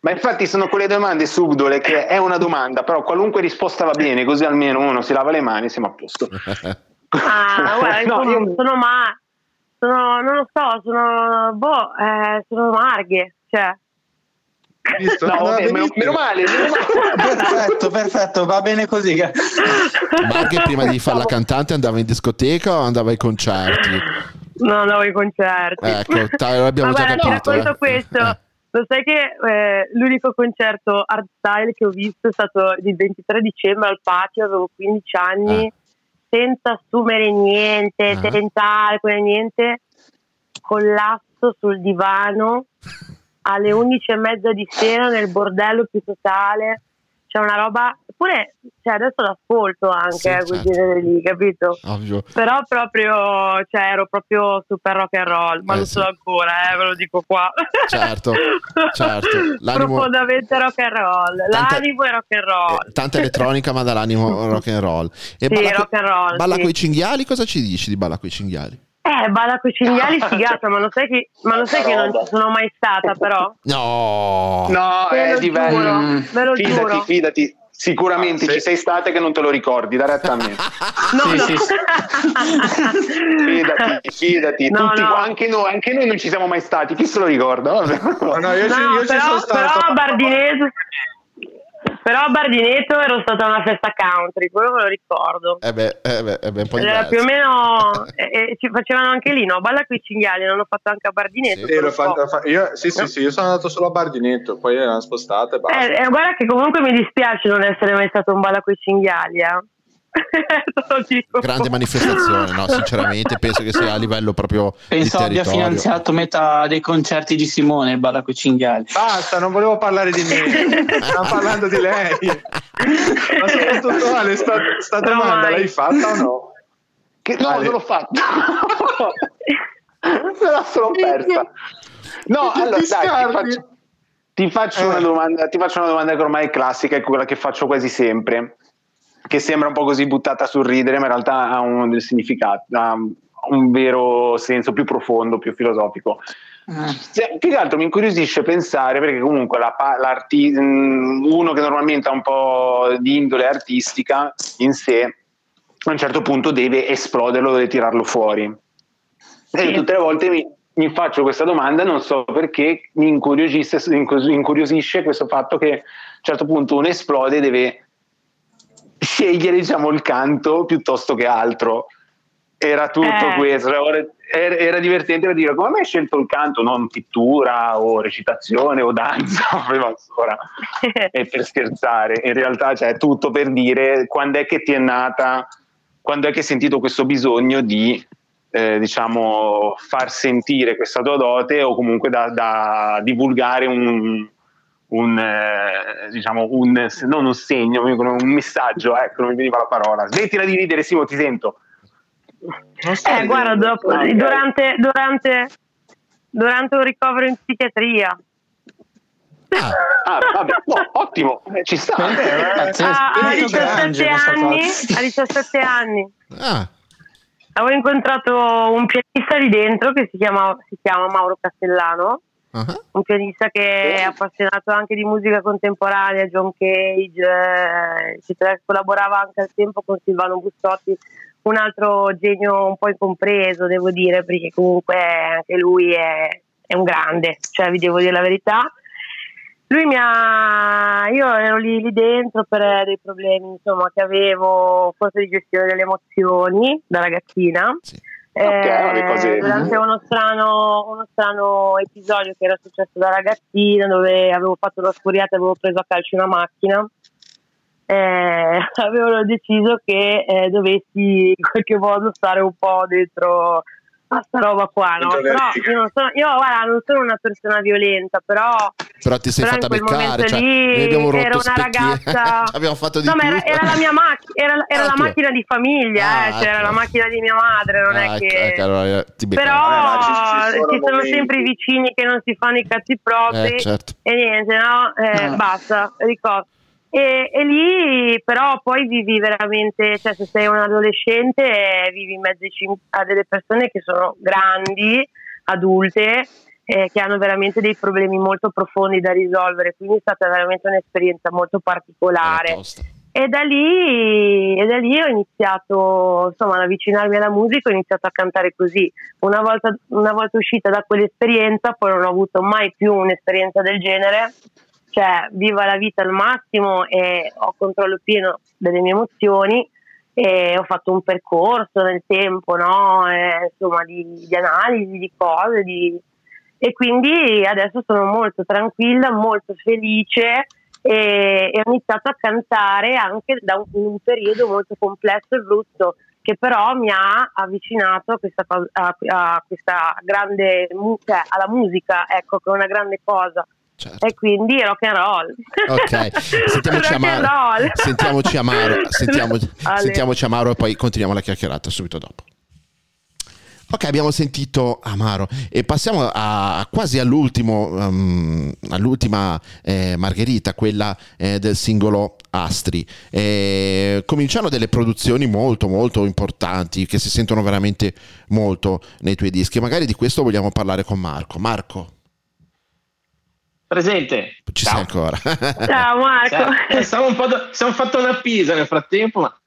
Ma infatti sono quelle domande subdole che è una domanda, però qualunque risposta va bene, così almeno uno si lava le mani e siamo a posto. Ah, guarda, no, io... sono ma sono, non lo so, sono, boh, eh, sono marghe, cioè. Visto? No, vabbè, meno, meno, male, meno male. perfetto, perfetto, va bene così. Marghe prima di fare la cantante andava in discoteca o andava ai concerti? No, andavo ai concerti. Ecco, l'abbiamo già capito. Ti racconto eh. questo. Eh. Lo sai che eh, l'unico concerto hardstyle che ho visto è stato il 23 dicembre al patio, avevo 15 anni. Eh senza assumere niente, uh-huh. senza alcol, niente, collasso sul divano alle 11 e mezza di sera nel bordello più totale c'è una roba, eppure cioè adesso l'ascolto anche sì, eh, quel certo. genere lì, capito? Ovvio. Però proprio, cioè ero proprio super rock and roll, ma eh, non sì. sono ancora, eh, ve lo dico qua. Certo, certo. L'animo... Profondamente rock and roll, tanta, l'animo è rock and roll. Eh, tanta elettronica ma dall'animo rock and roll. E sì, balla, rock and roll. Balla sì. coi cinghiali, cosa ci dici di Balla coi cinghiali? Eh, con i cinghiali figata, ma lo sai che, ma lo sai che non ci sono mai stata però? No, no, è diverso. Fidati, giuro. fidati. Sicuramente ah, ci sei stata che non te lo ricordi, da retta a me. no, sì, no. Sì, fidati, fidati. No, Tutti, no. Anche, noi, anche, noi, non ci siamo mai stati, chi se lo ricorda? No, no, io, ci, io però, ci sono stato. Però Bardinese però a Bardineto ero stata a una festa country, quello me lo ricordo. Eh beh, eh beh, eh beh un po' Era più o meno, eh, ci facevano anche lì, no? Balla con i cinghiali, l'hanno fatto anche a Bardineto. Sì, fatto, fa- io, sì, sì, sì, io sono andato solo a Bardineto, poi l'hanno spostata e basta. Eh, guarda che comunque mi dispiace non essere mai stato un balla con i cinghiali, eh. grande manifestazione no sinceramente penso che sia a livello proprio penso abbia finanziato metà dei concerti di Simone il coi cinghiali. Basta non volevo parlare di me. Stavo parlando di lei. Ma soprattutto Ale sta, sta domanda l'hai fatta o no? Che, no Ale. non l'ho fatta. Me la sono persa. No allora dai ti faccio Ti faccio, una domanda, ti faccio una domanda che ormai è classica, è quella che faccio quasi sempre, che sembra un po' così buttata sul ridere, ma in realtà ha un del significato, ha un vero senso più profondo, più filosofico. Cioè, più che altro mi incuriosisce pensare perché comunque la, mm, uno che normalmente ha un po' di indole artistica in sé a un certo punto deve esploderlo, deve tirarlo fuori. E sì. tutte le volte mi, mi, faccio questa domanda, non so perché mi incuriosisce, incuriosisce questo fatto che a un certo punto uno esplode e deve scegliere diciamo, il canto piuttosto che altro. Era tutto eh. questo. Ora, era divertente per dire come hai scelto il canto, non pittura o recitazione o danza, e per scherzare, in realtà cioè, tutto per dire quando è che ti è nata, quando è che hai sentito questo bisogno di eh, diciamo far sentire questa tua dote o comunque da, da divulgare un, un, eh, diciamo un, non un segno, un messaggio, ecco, non mi veniva la parola. Smettila di ridere, Simo, ti sento. Eh, guarda, dopo, durante, durante, durante un ricovero in psichiatria. Ah, ah vabbè, no, ottimo, eh, ci sta. a, a, 17 anni, a 17 anni ah. avevo incontrato un pianista lì dentro che si chiama, si chiama Mauro Castellano, uh-huh. un pianista che è appassionato anche di musica contemporanea, John Cage, eh, eccetera, collaborava anche al tempo con Silvano Bussotti un altro genio un po' incompreso, devo dire, perché comunque anche lui è, è un grande, cioè vi devo dire la verità. Lui mi ha, io ero lì, lì dentro per dei problemi insomma, che avevo, forse di gestione delle emozioni da ragazzina. Sì. Eh, okay, durante uno strano, uno strano, episodio che era successo da ragazzina dove avevo fatto una sfuriata e avevo preso a calcio una macchina eh, avevano deciso che eh, dovessi in qualche modo stare un po' dentro a sta roba qua, no? Però io, non sono, io guarda, non sono una persona violenta, però. Però ti sei però fatta beccare, cioè, lì abbiamo rotto era una ragazza. abbiamo fatto di no, ma era, era, la mia macchina, era, era ah, la macchina di famiglia, ah, eh, cioè era la macchina di mia madre, non ah, è che. Ecco, allora, però eh, ci, ci, ci, sono sempre i vicini che non si fanno i cazzi propri. Eh, certo. E niente, no? Eh. Basta, ricordo. E, e, lì però poi vivi veramente, cioè se sei un adolescente eh, vivi in mezzo a delle persone che sono grandi, adulte, eh, che hanno veramente dei problemi molto profondi da risolvere, quindi è stata veramente un'esperienza molto particolare. E da, lì, e da lì ho iniziato insomma, ad avvicinarmi alla musica, ho iniziato a cantare così. Una volta, una volta uscita da quell'esperienza, poi non ho avuto mai più un'esperienza del genere cioè vivo la vita al massimo e ho controllo pieno delle mie emozioni e ho fatto un percorso nel tempo, no? e, insomma, di, di, analisi di cose di... e quindi adesso sono molto tranquilla, molto felice e, e ho iniziato a cantare anche da un, un, periodo molto complesso e brutto che però mi ha avvicinato a questa, a, a questa grande cioè alla musica, ecco, che è una grande cosa Certo. E quindi rock and roll. Ok, sentiamoci amaro. Sentiamoci amaro, sentiamo, sentiamoci amaro e poi continuiamo la chiacchierata subito dopo. Ok, abbiamo sentito Amaro e passiamo a, quasi all'ultimo, um, all'ultima eh, Margherita, quella eh, del singolo Astri. Eh, cominciano delle produzioni molto molto importanti che si sentono veramente molto nei tuoi dischi. Magari di questo vogliamo parlare con Marco. Marco. Presente. Ci Ciao. sei ancora. Ciao Marco. Eh, siamo, siamo fatto una pisa nel frattempo, ma...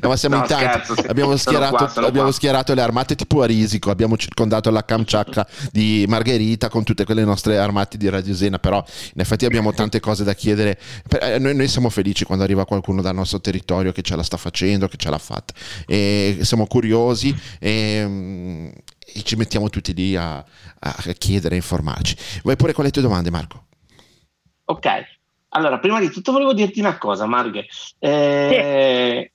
no, ma siamo no, in tanti. Scherzo, abbiamo, schierato, qua, abbiamo schierato, le armate tipo a Risico, abbiamo circondato la Kamchatka di Margherita con tutte quelle nostre armate di Radiosena, però in effetti abbiamo tante cose da chiedere. Eh, noi, noi, siamo felici quando arriva qualcuno dal nostro territorio che ce la sta facendo, che ce l'ha fatta. E siamo curiosi e, mm, e ci mettiamo tutti lì a, a chiedere, a informarci. Vuoi pure con le tue domande, Marco? Ok, allora prima di tutto volevo dirti una cosa, Marghe, eh, sì.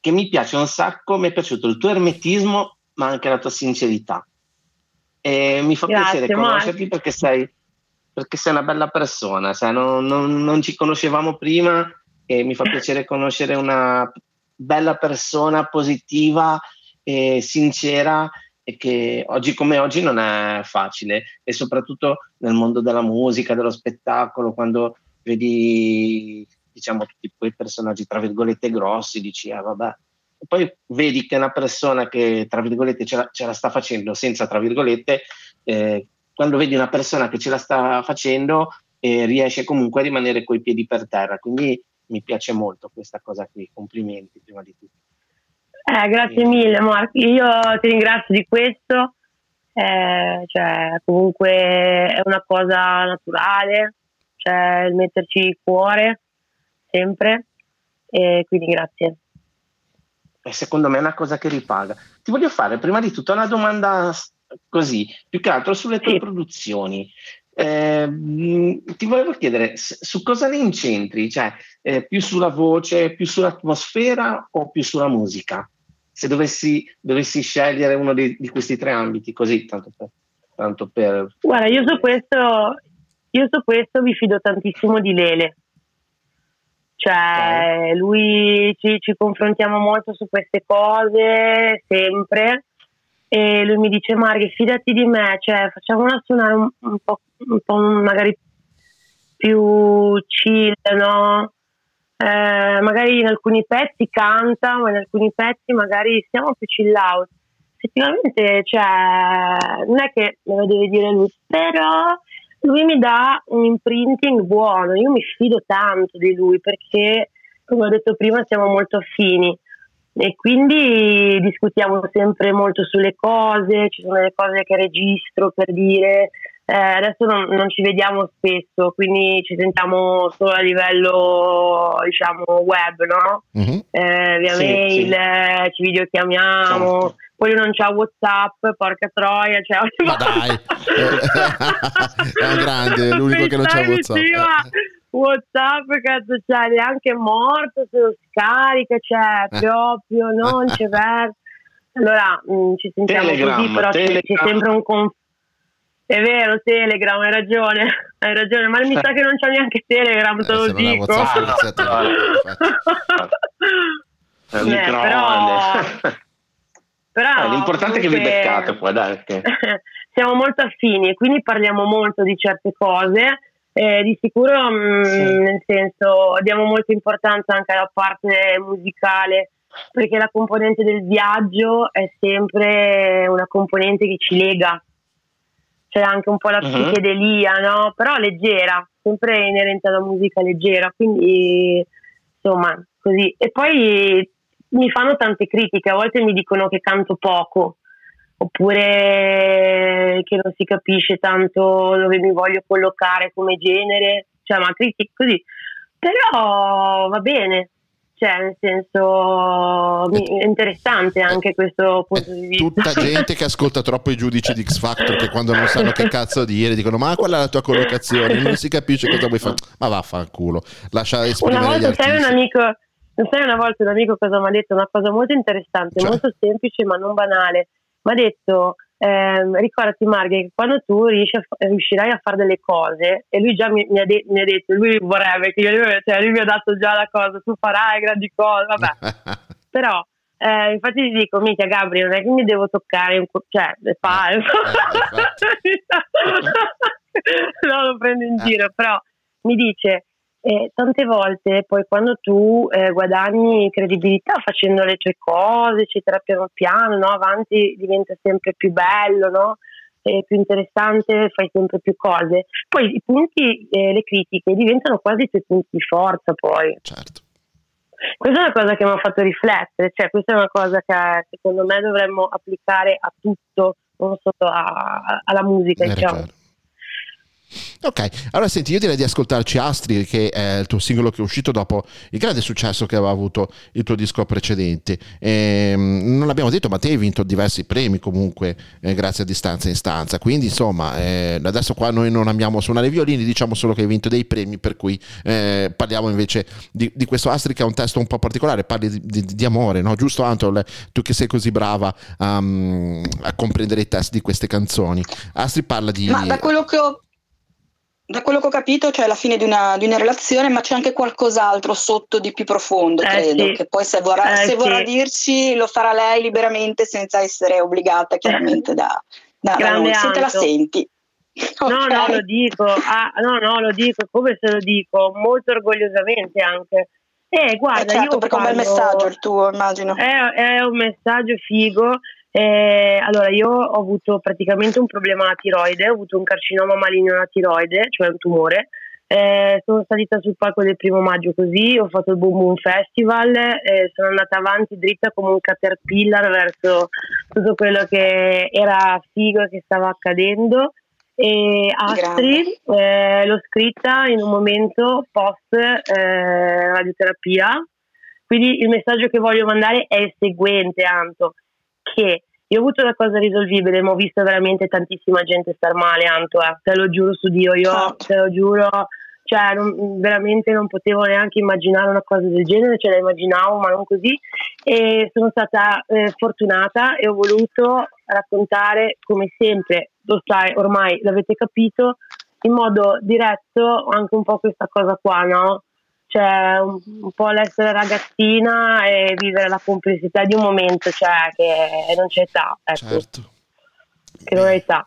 che mi piace un sacco, mi è piaciuto il tuo ermetismo, ma anche la tua sincerità. E mi fa Grazie, piacere conoscerti perché sei, perché sei, una bella persona, sai, non, non, non ci conoscevamo prima e mi fa piacere conoscere una bella persona positiva e sincera e che oggi come oggi non è facile e soprattutto nel mondo della musica, dello spettacolo, quando vedi diciamo tutti quei personaggi tra virgolette grossi, dici ah vabbè, e poi vedi che una persona che tra virgolette ce la, ce la sta facendo senza tra virgolette, eh, quando vedi una persona che ce la sta facendo eh, riesce comunque a rimanere coi piedi per terra, quindi mi piace molto questa cosa qui, complimenti prima di tutto. Eh, grazie mille Marco, io ti ringrazio di questo, eh, cioè, comunque è una cosa naturale, cioè il metterci cuore sempre, e quindi grazie. E secondo me è una cosa che ripaga. Ti voglio fare prima di tutto una domanda così, più che altro sulle tue sì. produzioni. Eh, ti volevo chiedere su cosa ne incentri, cioè eh, più sulla voce, più sull'atmosfera o più sulla musica? Se dovessi, dovessi scegliere uno di, di, questi tre ambiti, così tanto per, tanto per... Guarda, io su questo, io su questo mi fido tantissimo di Lele. Cioè, lui ci, ci confrontiamo molto su queste cose sempre e lui mi dice Marghe fidati di me cioè facciamola suonare un, un, po', un po' magari più chill no? Eh, magari in alcuni pezzi canta ma in alcuni pezzi magari stiamo più chill out. Effettivamente cioè, non è che me lo deve dire lui però lui mi dà un imprinting buono. Io mi fido tanto di lui perché come ho detto prima siamo molto affini. E quindi discutiamo sempre molto sulle cose, ci sono delle cose che registro per dire, eh, adesso non, non, ci vediamo spesso, quindi ci sentiamo solo a livello diciamo web, no? Mm-hmm. Eh, via sì, mail, sì. Eh, ci videochiamiamo. Certo. Poi non c'ha Whatsapp, porca troia. Cioè, Ma dai, è un grande, è l'unico che non c'ha Whatsapp. Whatsapp, cazzo, cioè, neanche morto, se lo scarica, cioè, eh. proprio, non c'è verso. Allora, mh, mm, ci sentiamo Telegram, così, però Telegram. c'è sempre un conflitto. È vero, Telegram, hai ragione, hai ragione, ma mi sa che non c'è neanche Telegram, te eh, lo dico. WhatsApp, è un eh, però... però eh, l'importante comunque... è che vi beccate poi, dai. Che... Siamo molto affini e quindi parliamo molto di certe cose eh, di sicuro, mh, mm, sì. nel senso, diamo molta importanza anche alla parte musicale, perché la componente del viaggio è sempre una componente che ci lega. C'è anche un po' la uh-huh. psichedelia, no? Però leggera, sempre inerente alla musica leggera, quindi insomma, così. E poi mi fanno tante critiche, a volte mi dicono che canto poco oppure che non si capisce tanto dove mi voglio collocare come genere, cioè ma critico così, però va bene, cioè nel senso è interessante anche questo punto di vista. Tutta gente che ascolta troppo i giudici di X Factor che quando non sanno che cazzo dire dicono ma qual è la tua collocazione, non si capisce cosa vuoi fare, ma vaffanculo, lascia esprimere una volta sai un amico non sai una volta un amico cosa mi ha detto, una cosa molto interessante, cioè? molto semplice ma non banale. Mi ha detto eh, ricordati Marghe che quando tu a, riuscirai a fare delle cose e lui già mi, mi, ha, de- mi ha, detto lui vorrebbe che io cioè lui mi ha dato già la cosa tu farai grandi cose vabbè. Però eh, infatti ti dico mica Gabri non è che mi devo toccare co- cioè le palle eh, eh no lo prendo in giro però mi dice e tante volte poi quando tu eh, guadagni credibilità facendo le tue cose, eccetera, piano piano, no? avanti diventa sempre più bello, no? Più interessante, fai sempre più cose. Poi i punti, eh, le critiche diventano quasi i tuoi punti di forza poi. Certo. Questa è una cosa che mi ha fatto riflettere, cioè questa è una cosa che secondo me dovremmo applicare a tutto, non solo a, alla musica, diciamo. Chiaro. Ok, allora senti, io direi di ascoltarci Astri, che è il tuo singolo che è uscito dopo il grande successo che aveva avuto il tuo disco precedente. E, ehm, non l'abbiamo detto, ma te hai vinto diversi premi comunque, eh, grazie a distanza in stanza. Quindi, insomma, eh, adesso qua noi non amiamo suonare violini, diciamo solo che hai vinto dei premi, per cui eh, parliamo invece di, di, questo Astri che è un testo un po' particolare, parli di, di, di amore, no? Giusto Anton, tu che sei così brava um, a comprendere i testi di queste canzoni. Astri parla di... Ma da quello che ho da quello che ho capito c'è la fine di una, di una, relazione, ma c'è anche qualcos'altro sotto di più profondo, eh, credo, sì. che poi se vorrà, eh, se vorrà sì. dirci lo farà lei liberamente senza essere obbligata chiaramente da, da, da noi. Se te la senti. Okay. No, no, lo dico, ah, no, no, lo dico, come se lo dico, molto orgogliosamente anche. Eh, guarda, eh certo, perché parlo... è un bel messaggio il tuo, immagino. È, è un messaggio figo. Eh, allora, io ho avuto praticamente un problema alla tiroide, ho avuto un carcinoma maligno alla tiroide, cioè un tumore. Eh, sono salita sul palco del primo maggio così, ho fatto il Boom Boom Festival, eh, sono andata avanti dritta come un caterpillar verso tutto quello che era figo e che stava accadendo. E Astri eh, l'ho scritta in un momento post eh, radioterapia. Quindi il messaggio che voglio mandare è il seguente Anto che io ho avuto una cosa risolvibile ma ho visto veramente tantissima gente star male Anto eh. te lo giuro su Dio io certo. te lo giuro cioè non, veramente non potevo neanche immaginare una cosa del genere, ce la immaginavo ma non così e sono stata eh, fortunata e ho voluto raccontare come sempre, lo sai, ormai l'avete capito, in modo diretto anche un po' questa cosa qua, no? Cioè un, un po' l'essere ragazzina e vivere la complessità di un momento, cioè che non c'è età, ecco. Certo. Che non è età.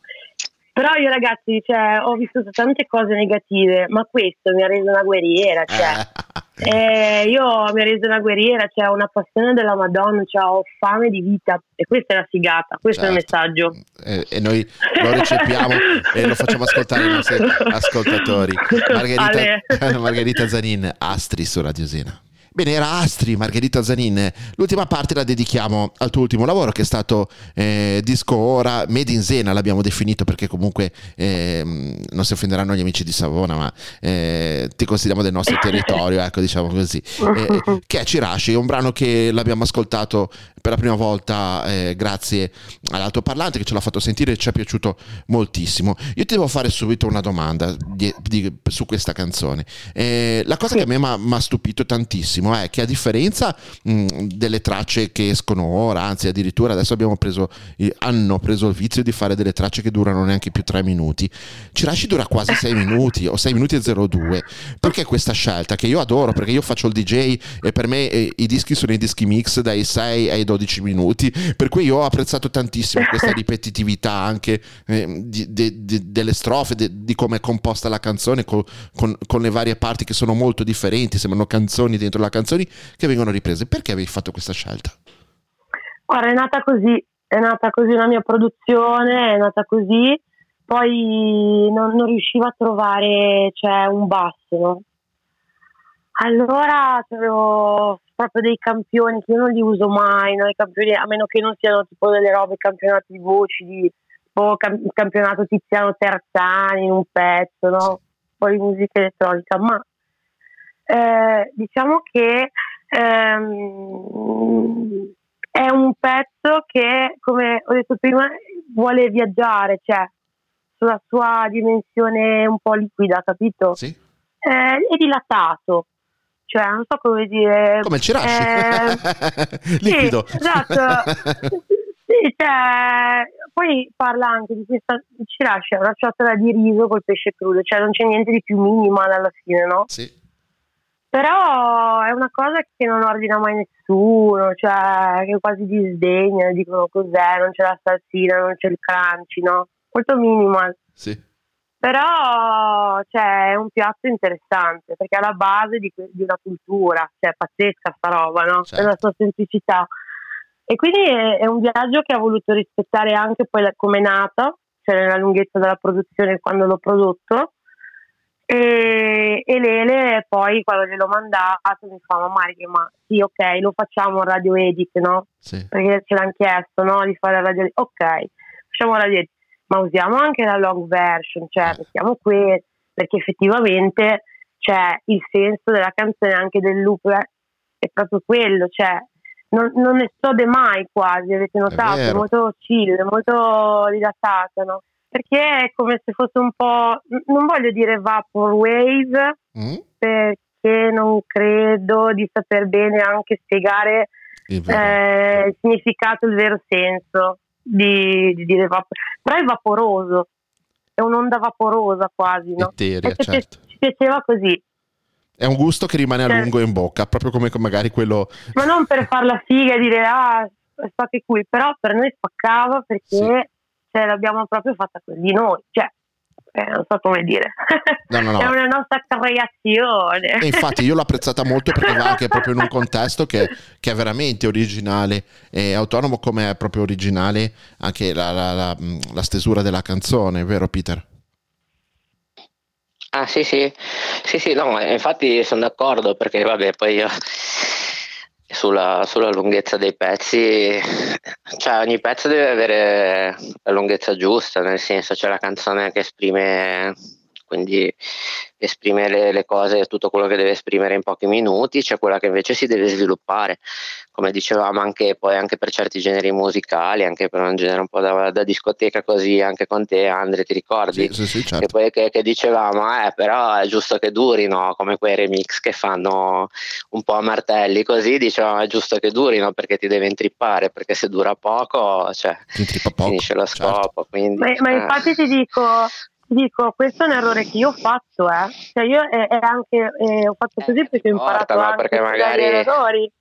Però io ragazzi, cioè, ho vissuto tante cose negative, ma questo mi ha reso una guerriera, cioè. Eh, io mi ha reso una guerriera, cioè ho una passione della Madonna, cioè ho fame di vita e questa è la figata, questo certo. è il certo. messaggio. Eh, e noi lo recepiamo e lo facciamo ascoltare ai nostri ascoltatori. Margherita, Margherita Zanin, Astri su Radio Sena. Bene, era Astri, Margherita Zanin. L'ultima parte la dedichiamo al tuo ultimo lavoro che è stato eh, disco ora Made in Zena, l'abbiamo definito perché comunque eh, non si offenderanno gli amici di Savona, ma eh, ti consideriamo del nostro territorio, ecco diciamo così. Eh, che è Cirashi, un brano che l'abbiamo ascoltato per la prima volta eh, grazie all'altoparlante che ce l'ha fatto sentire e ci è piaciuto moltissimo. Io ti devo fare subito una domanda di, di, su questa canzone. Eh, la cosa che a me mi ha stupito tantissimo benissimo è che a differenza mh, delle tracce che escono ora, anzi addirittura adesso abbiamo preso, hanno preso il vizio di fare delle tracce che durano neanche più tre minuti, Cirashi dura quasi sei minuti o sei minuti e 02. Perché questa scelta che io adoro? Perché io faccio il DJ e per me eh, i dischi sono i dischi mix dai 6 ai 12 minuti, per cui io ho apprezzato tantissimo questa ripetitività anche eh, di, di, di, delle strofe, di come è composta la canzone con, con, con le varie parti che sono molto differenti, sembrano canzoni dentro la canzoni che vengono riprese. Perché avevi fatto questa scelta? Guarda, è nata così, è nata così la mia produzione, è nata così, poi non, non riuscivo a trovare cioè, un basso, no? Allora avevo proprio dei campioni che io non li uso mai, no? campioni, a meno che non siano tipo delle robe campionati di voci, di tipo campionato Tiziano Terzani in un pezzo, no? Poi musica elettronica, ma eh, diciamo che ehm, è un pezzo che, come ho detto prima, vuole viaggiare, cioè sulla sua dimensione un po' liquida, capito? Sì. Eh, è dilatato, cioè non so come dire. Come il Cirashi, eh, liquido. Sì, esatto. sì, cioè, poi parla anche di questa Cirashi, è una ciotola di riso col pesce crudo, cioè non c'è niente di più minimal alla fine, no? Sì. Però è una cosa che non ordina mai nessuno, cioè che quasi disdegna, dicono cos'è, non c'è la salsina, non c'è il crunchy, no? Molto minimal. Sì. Però cioè, è un piatto interessante perché è la base di, di una cultura, cioè è pazzesca sta roba, no? Certo. Nella sua semplicità. E quindi è, è, un viaggio che ha voluto rispettare anche poi come è nato, cioè nella lunghezza della produzione quando l'ho prodotto e, e Lele poi quando gliel'ho mandato mi fa ma Mario ma sì ok lo facciamo radio edit no? Sì. perché ce l'hanno chiesto no? di fare la radio edit ok facciamo radio edit ma usiamo anche la long version cioè eh. mettiamo qui perché effettivamente cioè, il senso della canzone anche del loop è, proprio quello cioè non, non esplode mai quasi avete notato è molto chill molto rilassata no? Perché è come se fosse un po', non voglio dire vaporwave, mm. perché non credo di saper bene anche spiegare eh, il significato, il vero senso di, di dire vapor, però è vaporoso. è un'onda vaporosa quasi, no? Eteria, certo. ci piaceva così. È un gusto che rimane certo. a lungo in bocca, proprio come magari quello... Ma non per far la figa e dire ah, sta che qui, però per noi spaccava perché sì. Cioè, l'abbiamo proprio fatta così noi, cioè eh, non so come dire, no, no, no. è una nostra creazione. E infatti io l'ho apprezzata molto perché va anche proprio in un contesto che, che è veramente originale e autonomo come è proprio originale anche la, la, la, la stesura della canzone, vero Peter? Ah sì sì, sì sì, no, infatti sono d'accordo perché vabbè poi io sulla, sulla, lunghezza dei pezzi, cioè ogni pezzo deve avere la lunghezza giusta, nel senso c'è la canzone che esprime quindi esprime le, le cose, tutto quello che deve esprimere in pochi minuti, c'è quella che invece si deve sviluppare, come dicevamo anche poi anche per certi generi musicali, anche per un genere un po' da, da discoteca così, anche con te Andre ti ricordi? Sì, sì, sì, certo. E poi che, che, dicevamo, eh però è giusto che durino, come quei remix che fanno un po' a martelli, così dicevamo è giusto che durino perché ti deve intrippare, perché se dura poco, cioè, poco finisce lo certo. scopo. Quindi, ma, ma infatti eh. ti dico dico, questo è un errore che io ho fatto, eh. Cioè io eh, anche, eh, ho fatto così perché ho imparato no, anche magari... errori.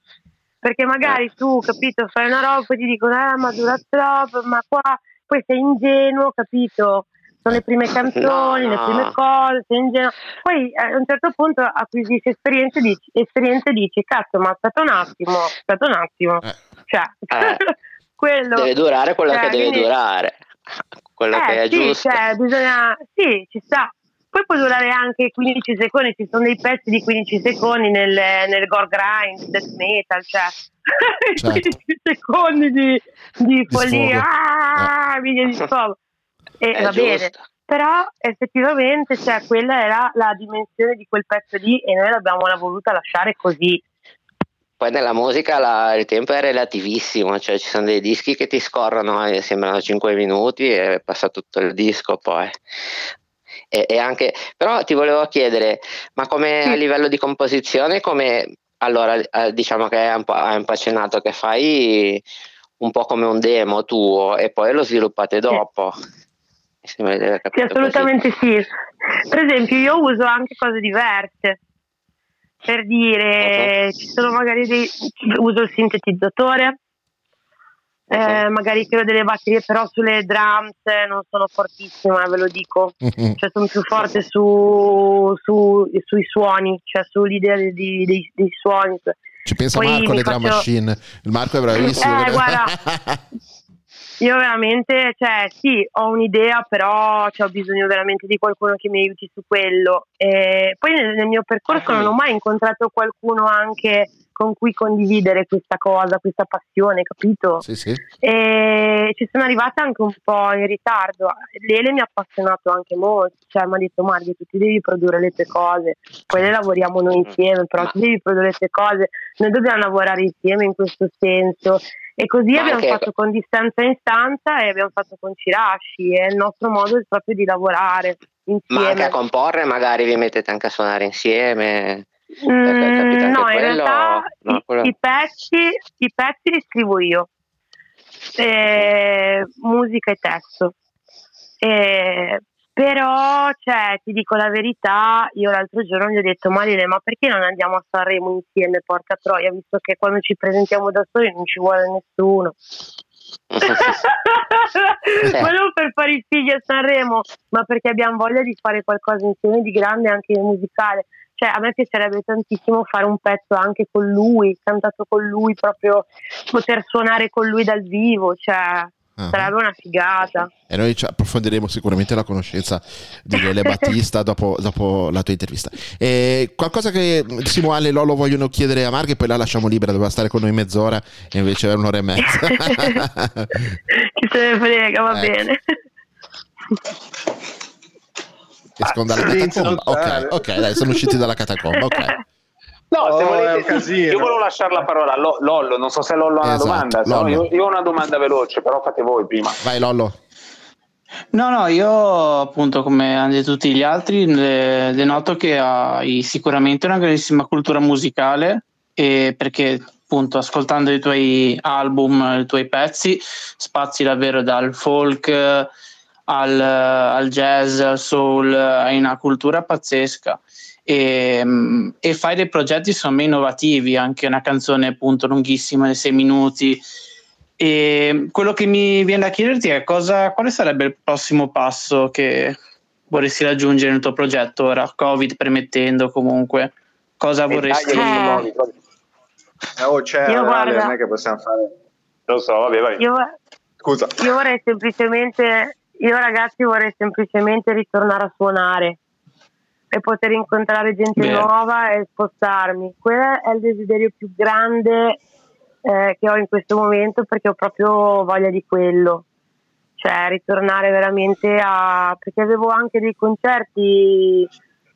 Perché magari eh. tu, capito, fai una roba e ti dicono, eh, ma dura troppo, ma qua poi sei ingenuo, capito? Sono le prime canzoni, no, no. le prime cose, sei ingenuo. Poi eh, a un certo punto acquisisci esperienze e dici, esperienze dici, cazzo, ma aspetta un attimo, aspetta un attimo. Eh. Cioè, quello... Deve durare quello cioè, che deve quindi... durare quello eh, che è sì, giusto. Cioè, bisogna, sì, ci sta. Poi può durare anche 15 secondi, ci sono dei pezzi di 15 secondi nel, nel gore grind, death metal, cioè certo. 15 secondi di, di follia, ah, eh. di sfogo. E va giusto. bene, però effettivamente cioè, quella era la dimensione di quel pezzo lì e noi l'abbiamo voluta lasciare così. Poi nella musica la, il tempo è relativissimo, cioè ci sono dei dischi che ti scorrono e sembrano 5 minuti e passa tutto il disco poi. E, e anche, però ti volevo chiedere, ma come a livello di composizione, come allora eh, diciamo che hai un, po', hai un po' accennato che fai un po' come un demo tuo e poi lo sviluppate dopo. Sì, sì assolutamente così. sì. Per esempio io uso anche cose diverse per dire uh-huh. ci sono magari dei uso il sintetizzatore eh, magari creo delle batterie però sulle drums non sono fortissima ve lo dico. Uh-huh. cioè sono più forte su, su, sui suoni cioè sull'idea dei, dei, dei suoni. Ci pensa Poi Marco alle faccio... drum machine. Il Marco è bravissimo. Eh, guarda Io veramente, cioè sì, ho un'idea, però cioè, ho bisogno veramente di qualcuno che mi aiuti su quello. E poi nel, nel mio percorso non ho mai incontrato qualcuno anche con cui condividere questa cosa, questa passione, capito? Sì, sì. E ci sono arrivata anche un po' in ritardo. Lele mi ha appassionato anche molto, cioè mi ha detto Marghi, tu ti devi produrre le tue cose, poi le lavoriamo noi insieme, però tu devi produrre le tue cose, noi dobbiamo lavorare insieme in questo senso. E così Ma abbiamo anche... fatto con distanza in stanza e abbiamo fatto con Cirashi e il nostro modo è proprio di lavorare insieme. Ma anche a comporre magari vi mettete anche a suonare insieme? Mm, no, in realtà no, i, i, pezzi, i, pezzi, li scrivo io, eh, musica e testo. Eh, però, cioè, ti dico la verità, io l'altro giorno gli ho detto Marile, ma perché non andiamo a Sanremo insieme, porca troia, visto che quando ci presentiamo da soli non ci vuole nessuno. ma non per fare i figli a Sanremo, ma perché abbiamo voglia di fare qualcosa insieme di grande anche musicale. Cioè, a me piacerebbe tantissimo fare un pezzo anche con lui, cantato con lui, proprio poter suonare con lui dal vivo, cioè Uh-huh. Sarebbe una figata. E noi approfondiremo sicuramente la conoscenza di Lele Battista dopo, dopo, la tua intervista. E qualcosa che Simone e Lolo vogliono chiedere a Marghe, poi la lasciamo libera, doveva stare con noi mezz'ora e invece è un'ora e mezza. Chi se ne frega, va ecco. bene. Escono dalla catacomba. Ok, ok, dai, sono usciti dalla catacomba. Ok. No, oh, se volete, io volevo lasciare la parola a Lollo, non so se Lollo ha esatto, una domanda, no, io, io, ho una domanda veloce, però fate voi prima. Vai Lollo. No, no, io appunto come detto tutti gli altri denoto che hai sicuramente una grandissima cultura musicale e perché appunto ascoltando i tuoi album, i tuoi pezzi, spazi davvero dal folk al, al jazz, al soul, hai una cultura pazzesca e, e fai dei progetti insomma innovativi, anche una canzone appunto lunghissima di sei minuti. E quello che mi viene da chiederti è cosa, quale sarebbe il prossimo passo che vorresti raggiungere nel tuo progetto ora, Covid permettendo comunque, cosa e vorresti... Eh. Eh, oh, c'è io guarda, non è che possiamo fare... Lo so, vabbè, vai. Io, Scusa. Io vorrei semplicemente, io ragazzi vorrei semplicemente ritornare a suonare e poter incontrare gente Beh. nuova e spostarmi. Quello è il desiderio più grande eh, che ho in questo momento perché ho proprio voglia di quello. Cioè ritornare veramente a... perché avevo anche dei concerti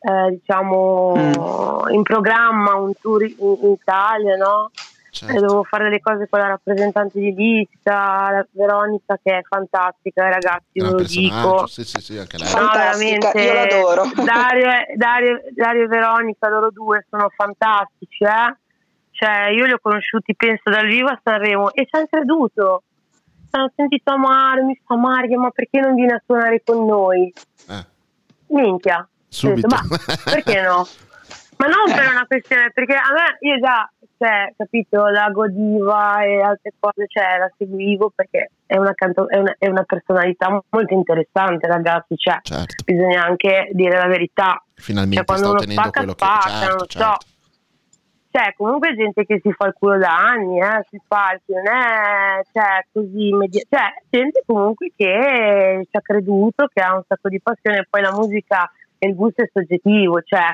eh, diciamo mm. in programma, un tour in, in Italia, no? Certo. devo fare delle cose con la rappresentante di lista, Veronica che è fantastica, ragazzi, ve lo dico. Sì, sì, sì, anche lei. No, veramente, io l'adoro. Dario, Dario, Dario, e Veronica, loro due sono fantastici, eh? Cioè, io li ho conosciuti, penso, dal vivo a Sanremo e ci hanno creduto. Hanno sentito amare, mi fa Mario, ma perché non viene a suonare con noi? Eh. Minchia. Subito. Detto, ma perché no? Ma non per una questione, perché a me, io già cioè, capito, la godiva e altre cose, cioè, la seguivo perché è una, canto- è una, è una personalità molto interessante, ragazzi, cioè, certo. bisogna anche dire la verità. Finalmente cioè, quando uno spacca, quello spacca, che... Certo, non certo. so. Cioè, comunque gente che si fa il culo da anni, eh, sui palchi, non è cioè, così immediato. Cioè, gente comunque che ci ha creduto, che ha un sacco di passione, poi la musica e il gusto è soggettivo, cioè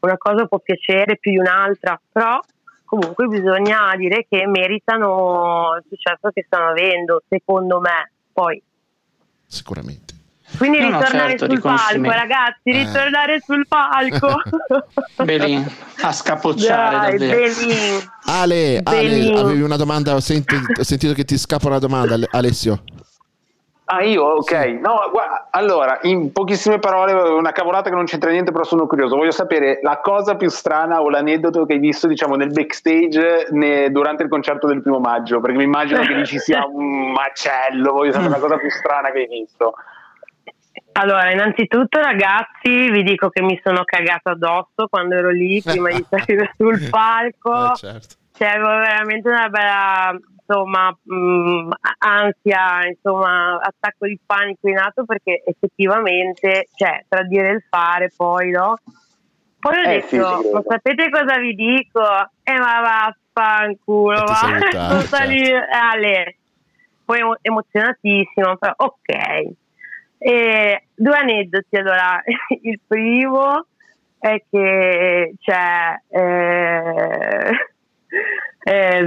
una cosa può piacere più di un'altra, però comunque bisogna dire che meritano il successo che stanno avendo, secondo me. Poi. Sicuramente. Quindi no, ritornare no, certo, sul palco, ragazzi, eh. ritornare sul palco. Belin, a scapocciare. Dai, Belin. Ale, Ale, avevi una domanda, ho, senti, ho sentito che ti scappa una domanda, Alessio. Ah, io? Ok. No, guarda, allora, in pochissime parole, una cavolata che non c'entra niente, però sono curioso. Voglio sapere la cosa più strana o l'aneddoto che hai visto, diciamo, nel backstage ne, durante il concerto del primo maggio, perché mi immagino che lì ci sia un macello. Voglio sapere la cosa più strana che hai visto. Allora, innanzitutto, ragazzi, vi dico che mi sono cagato addosso quando ero lì prima di salire sul palco. Eh, certo. Cioè, avevo veramente una bella insomma, mh, mm, ansia, insomma, attacco di panico in atto perché effettivamente, cioè, tra dire e il fare poi, no? Poi ho eh, detto, sì, ma sapete cosa vi dico? Eh ma vaffanculo, va, non salire. Ale. Poi emozionatissimo, però ok. E due aneddoti, allora, il primo è che, cioè, eh, eh,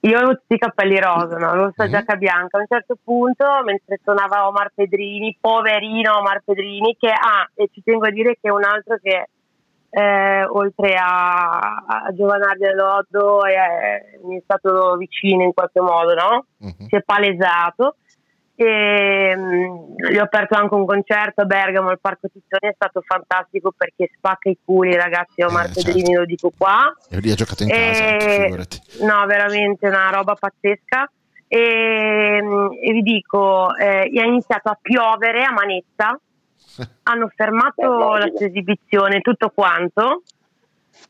io avevo tutti i capelli rosa, no? avevo questa mm-hmm. giacca bianca. A un certo punto, mentre suonava Omar Pedrini, poverino Omar Pedrini, che ha, ah, e ci tengo a dire che è un altro che eh, oltre a, a Giovanardi Loddo è, mi è stato vicino in qualche modo, no? Mm-hmm. Si è palesato e um, gli ho aperto anche un concerto a Bergamo al Parco Tizioni è stato fantastico perché spacca i culi ragazzi Omar eh, Pedrini certo. lo dico qua. E lì ha giocato in casa e, no veramente una roba pazzesca. E, e vi dico eh, è iniziato a piovere a manetta. Hanno fermato la sua esibizione tutto quanto.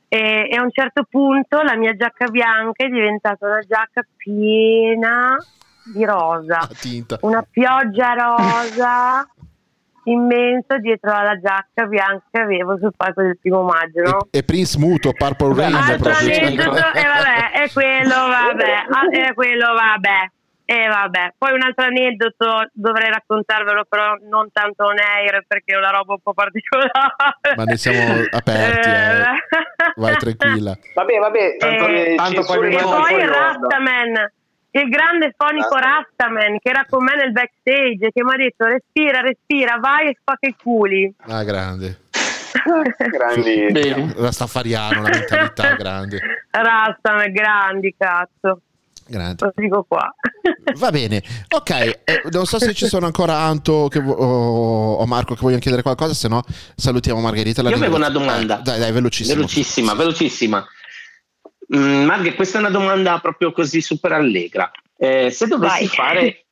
E, e a un certo punto la mia giacca bianca è diventata una giacca piena di rosa, una pioggia rosa immensa dietro alla giacca bianca che avevo sul palco del primo maggio. No? E, e, Prince Muto, Purple Rain. Altro aneddoto, e vabbè, è quello vabbè, è quello vabbè. E vabbè, poi un altro aneddoto dovrei raccontarvelo, però non tanto on air perché è una roba un po' particolare. Ma ne siamo aperti, eh. vai tranquilla. Vabbè, vabbè, tanto, e, tanto poi, e poi Rastaman il grande fonico ah, Rastaman che era con me nel backstage che mi ha detto respira, respira, vai e spacca i culi. Ah, grande. grandi. Rastafariano, la mentalità grande. Rastaman, grandi, cazzo. Grande. Lo dico qua. Va bene, ok. Eh, non so se ci sono ancora Anto vo- o Marco che vogliono chiedere qualcosa, se no salutiamo Margherita. Io avevo una domanda. Eh, dai, dai, velocissima. Velocissima, velocissima. Mm, questa è una domanda proprio così super allegra. Eh, se dovessi Vai. fare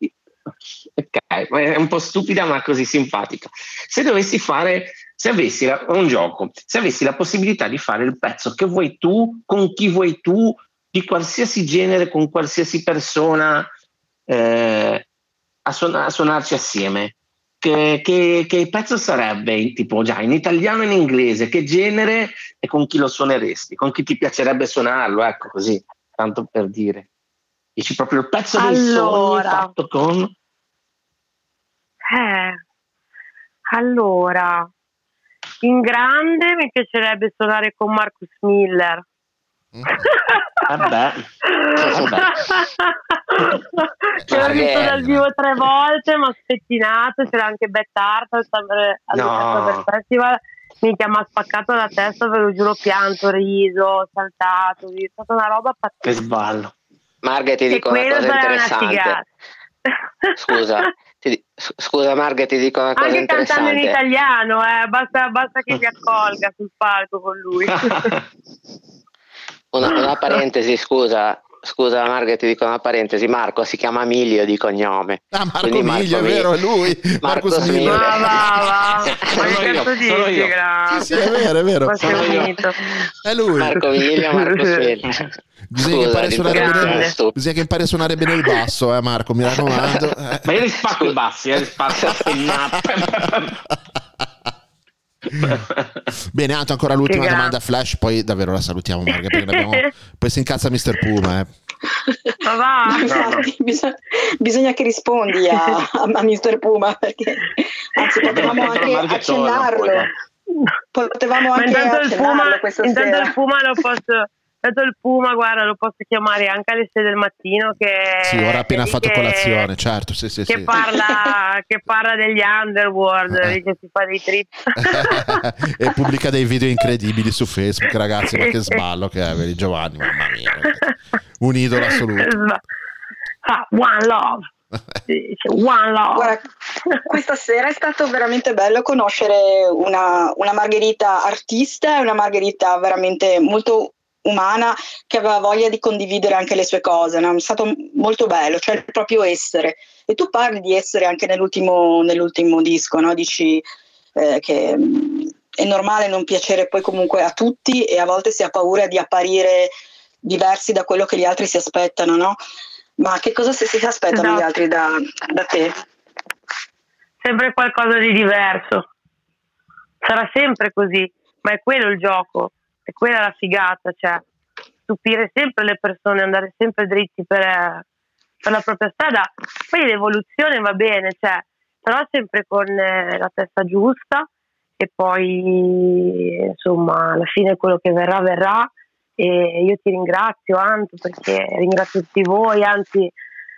Ok, è un po' stupida ma così simpatica. Se dovessi fare, se avessi la, un gioco, se avessi la possibilità di fare il pezzo che vuoi tu, con chi vuoi tu, di qualsiasi genere, con qualsiasi persona, eh, a, suon- a, suonarci assieme, che, che, che, pezzo sarebbe? Tipo già in italiano e in inglese, che genere e con chi lo suoneresti? Con chi ti piacerebbe suonarlo? Ecco così, tanto per dire. Dici proprio il pezzo allora. del sogno fatto con eh, allora, in grande mi piacerebbe suonare con Marcus Miller. Vabbè, che l'ho visto dal vivo tre volte, mi ha spettinato, c'era anche Beth Hart al, no. festival. Minchia, mi ha spaccato la testa, ve lo giuro, pianto, riso, saltato, è stata una roba pazzesca. Che sballo. Marghe, ti dico una cosa interessante. Scusa, ti, scusa Marghe, ti dico una cosa Anche cantando in italiano, eh, basta, basta, che mi accolga sul palco con lui. una, una parentesi, scusa, Scusa Marghe, ti dico una parentesi, Marco si chiama Miglio di cognome. Ah, Marco Quindi Miglio, è vero, è lui. Marco Miglio. Ma va, va. Dici, grazie. Sì, sì, è vero, è vero. È lui. Marco Miglio, Marco Miglio. Bisogna, Scusa, che bene, bisogna, che impari a suonare bene il basso, eh Marco, mi raccomando. Ma io li spacco i bassi, eh, li spacco Bene, Anto, ancora l'ultima domanda flash, poi davvero la salutiamo, Marga, perché abbiamo... poi si incazza Mr. Puma. Eh. Ma va, infatti, bisogna, bisogna, che rispondi a, a Mr. Puma, perché anzi potevamo anche accennarlo. Potevamo anche intanto il Puma, intanto sera. il Puma lo posso dato il Puma, guarda, lo posso chiamare anche alle 6 del mattino. Che, sì, ora appena fatto che, colazione, certo. Sì, sì, che, sì. Parla, che parla degli underworld, eh. che si fa dei trip. e pubblica dei video incredibili su Facebook, ragazzi. Ma che sballo che è, vedi Giovanni, mamma mia. Un idolo assoluto. Ah, one love. One love. Guarda, questa sera è stato veramente bello conoscere una, una Margherita artista e una Margherita veramente molto umana che aveva voglia di condividere anche le sue cose, no? è stato molto bello, cioè il proprio essere. E tu parli di essere anche nell'ultimo, nell'ultimo disco, no? dici eh, che mm, è normale non piacere poi comunque a tutti e a volte si ha paura di apparire diversi da quello che gli altri si aspettano, no? Ma che cosa si, si aspettano esatto. gli altri da, da te? Sempre qualcosa di diverso. Sarà sempre così, ma è quello il gioco e quella è la figata, cioè stupire sempre le persone, andare sempre dritti per, per la propria strada. Poi l'evoluzione va bene, cioè, però sempre con eh, la testa giusta e poi insomma alla fine quello che verrà verrà e io ti ringrazio Anto perché ringrazio tutti voi, anzi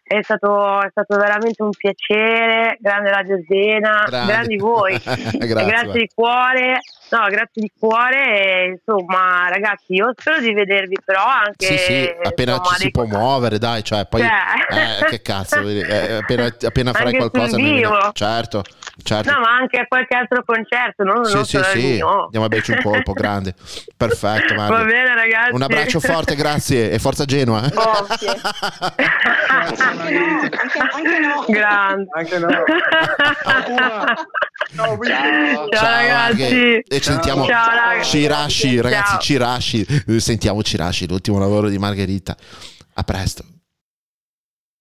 è stato, è stato, veramente un piacere, grande Radio Zena, grande. grandi voi, grazie, grazie di cuore, no, grazie di cuore, e, insomma ragazzi io spero di vedervi però anche... Sì, sì, appena insomma, ci si può muovere dai, cioè poi... Cioè. Eh, che cazzo, eh, appena, appena farai qualcosa... Viene, certo, certo. No, ma anche a qualche altro concerto, no? Sì, non sì, sì, andiamo a berci un colpo, grande, perfetto. Mario. Va bene ragazzi. Un abbraccio forte, grazie e forza Genoa. Eh. Grazie. anche, anche no. Grande. Anche no. Ciao, ciao, ciao ragazzi. E sentiamo ciao, ragazzi. Cirashi, ragazzi, Cirashi. Sentiamo Cirashi, l'ultimo lavoro di Margherita. A presto.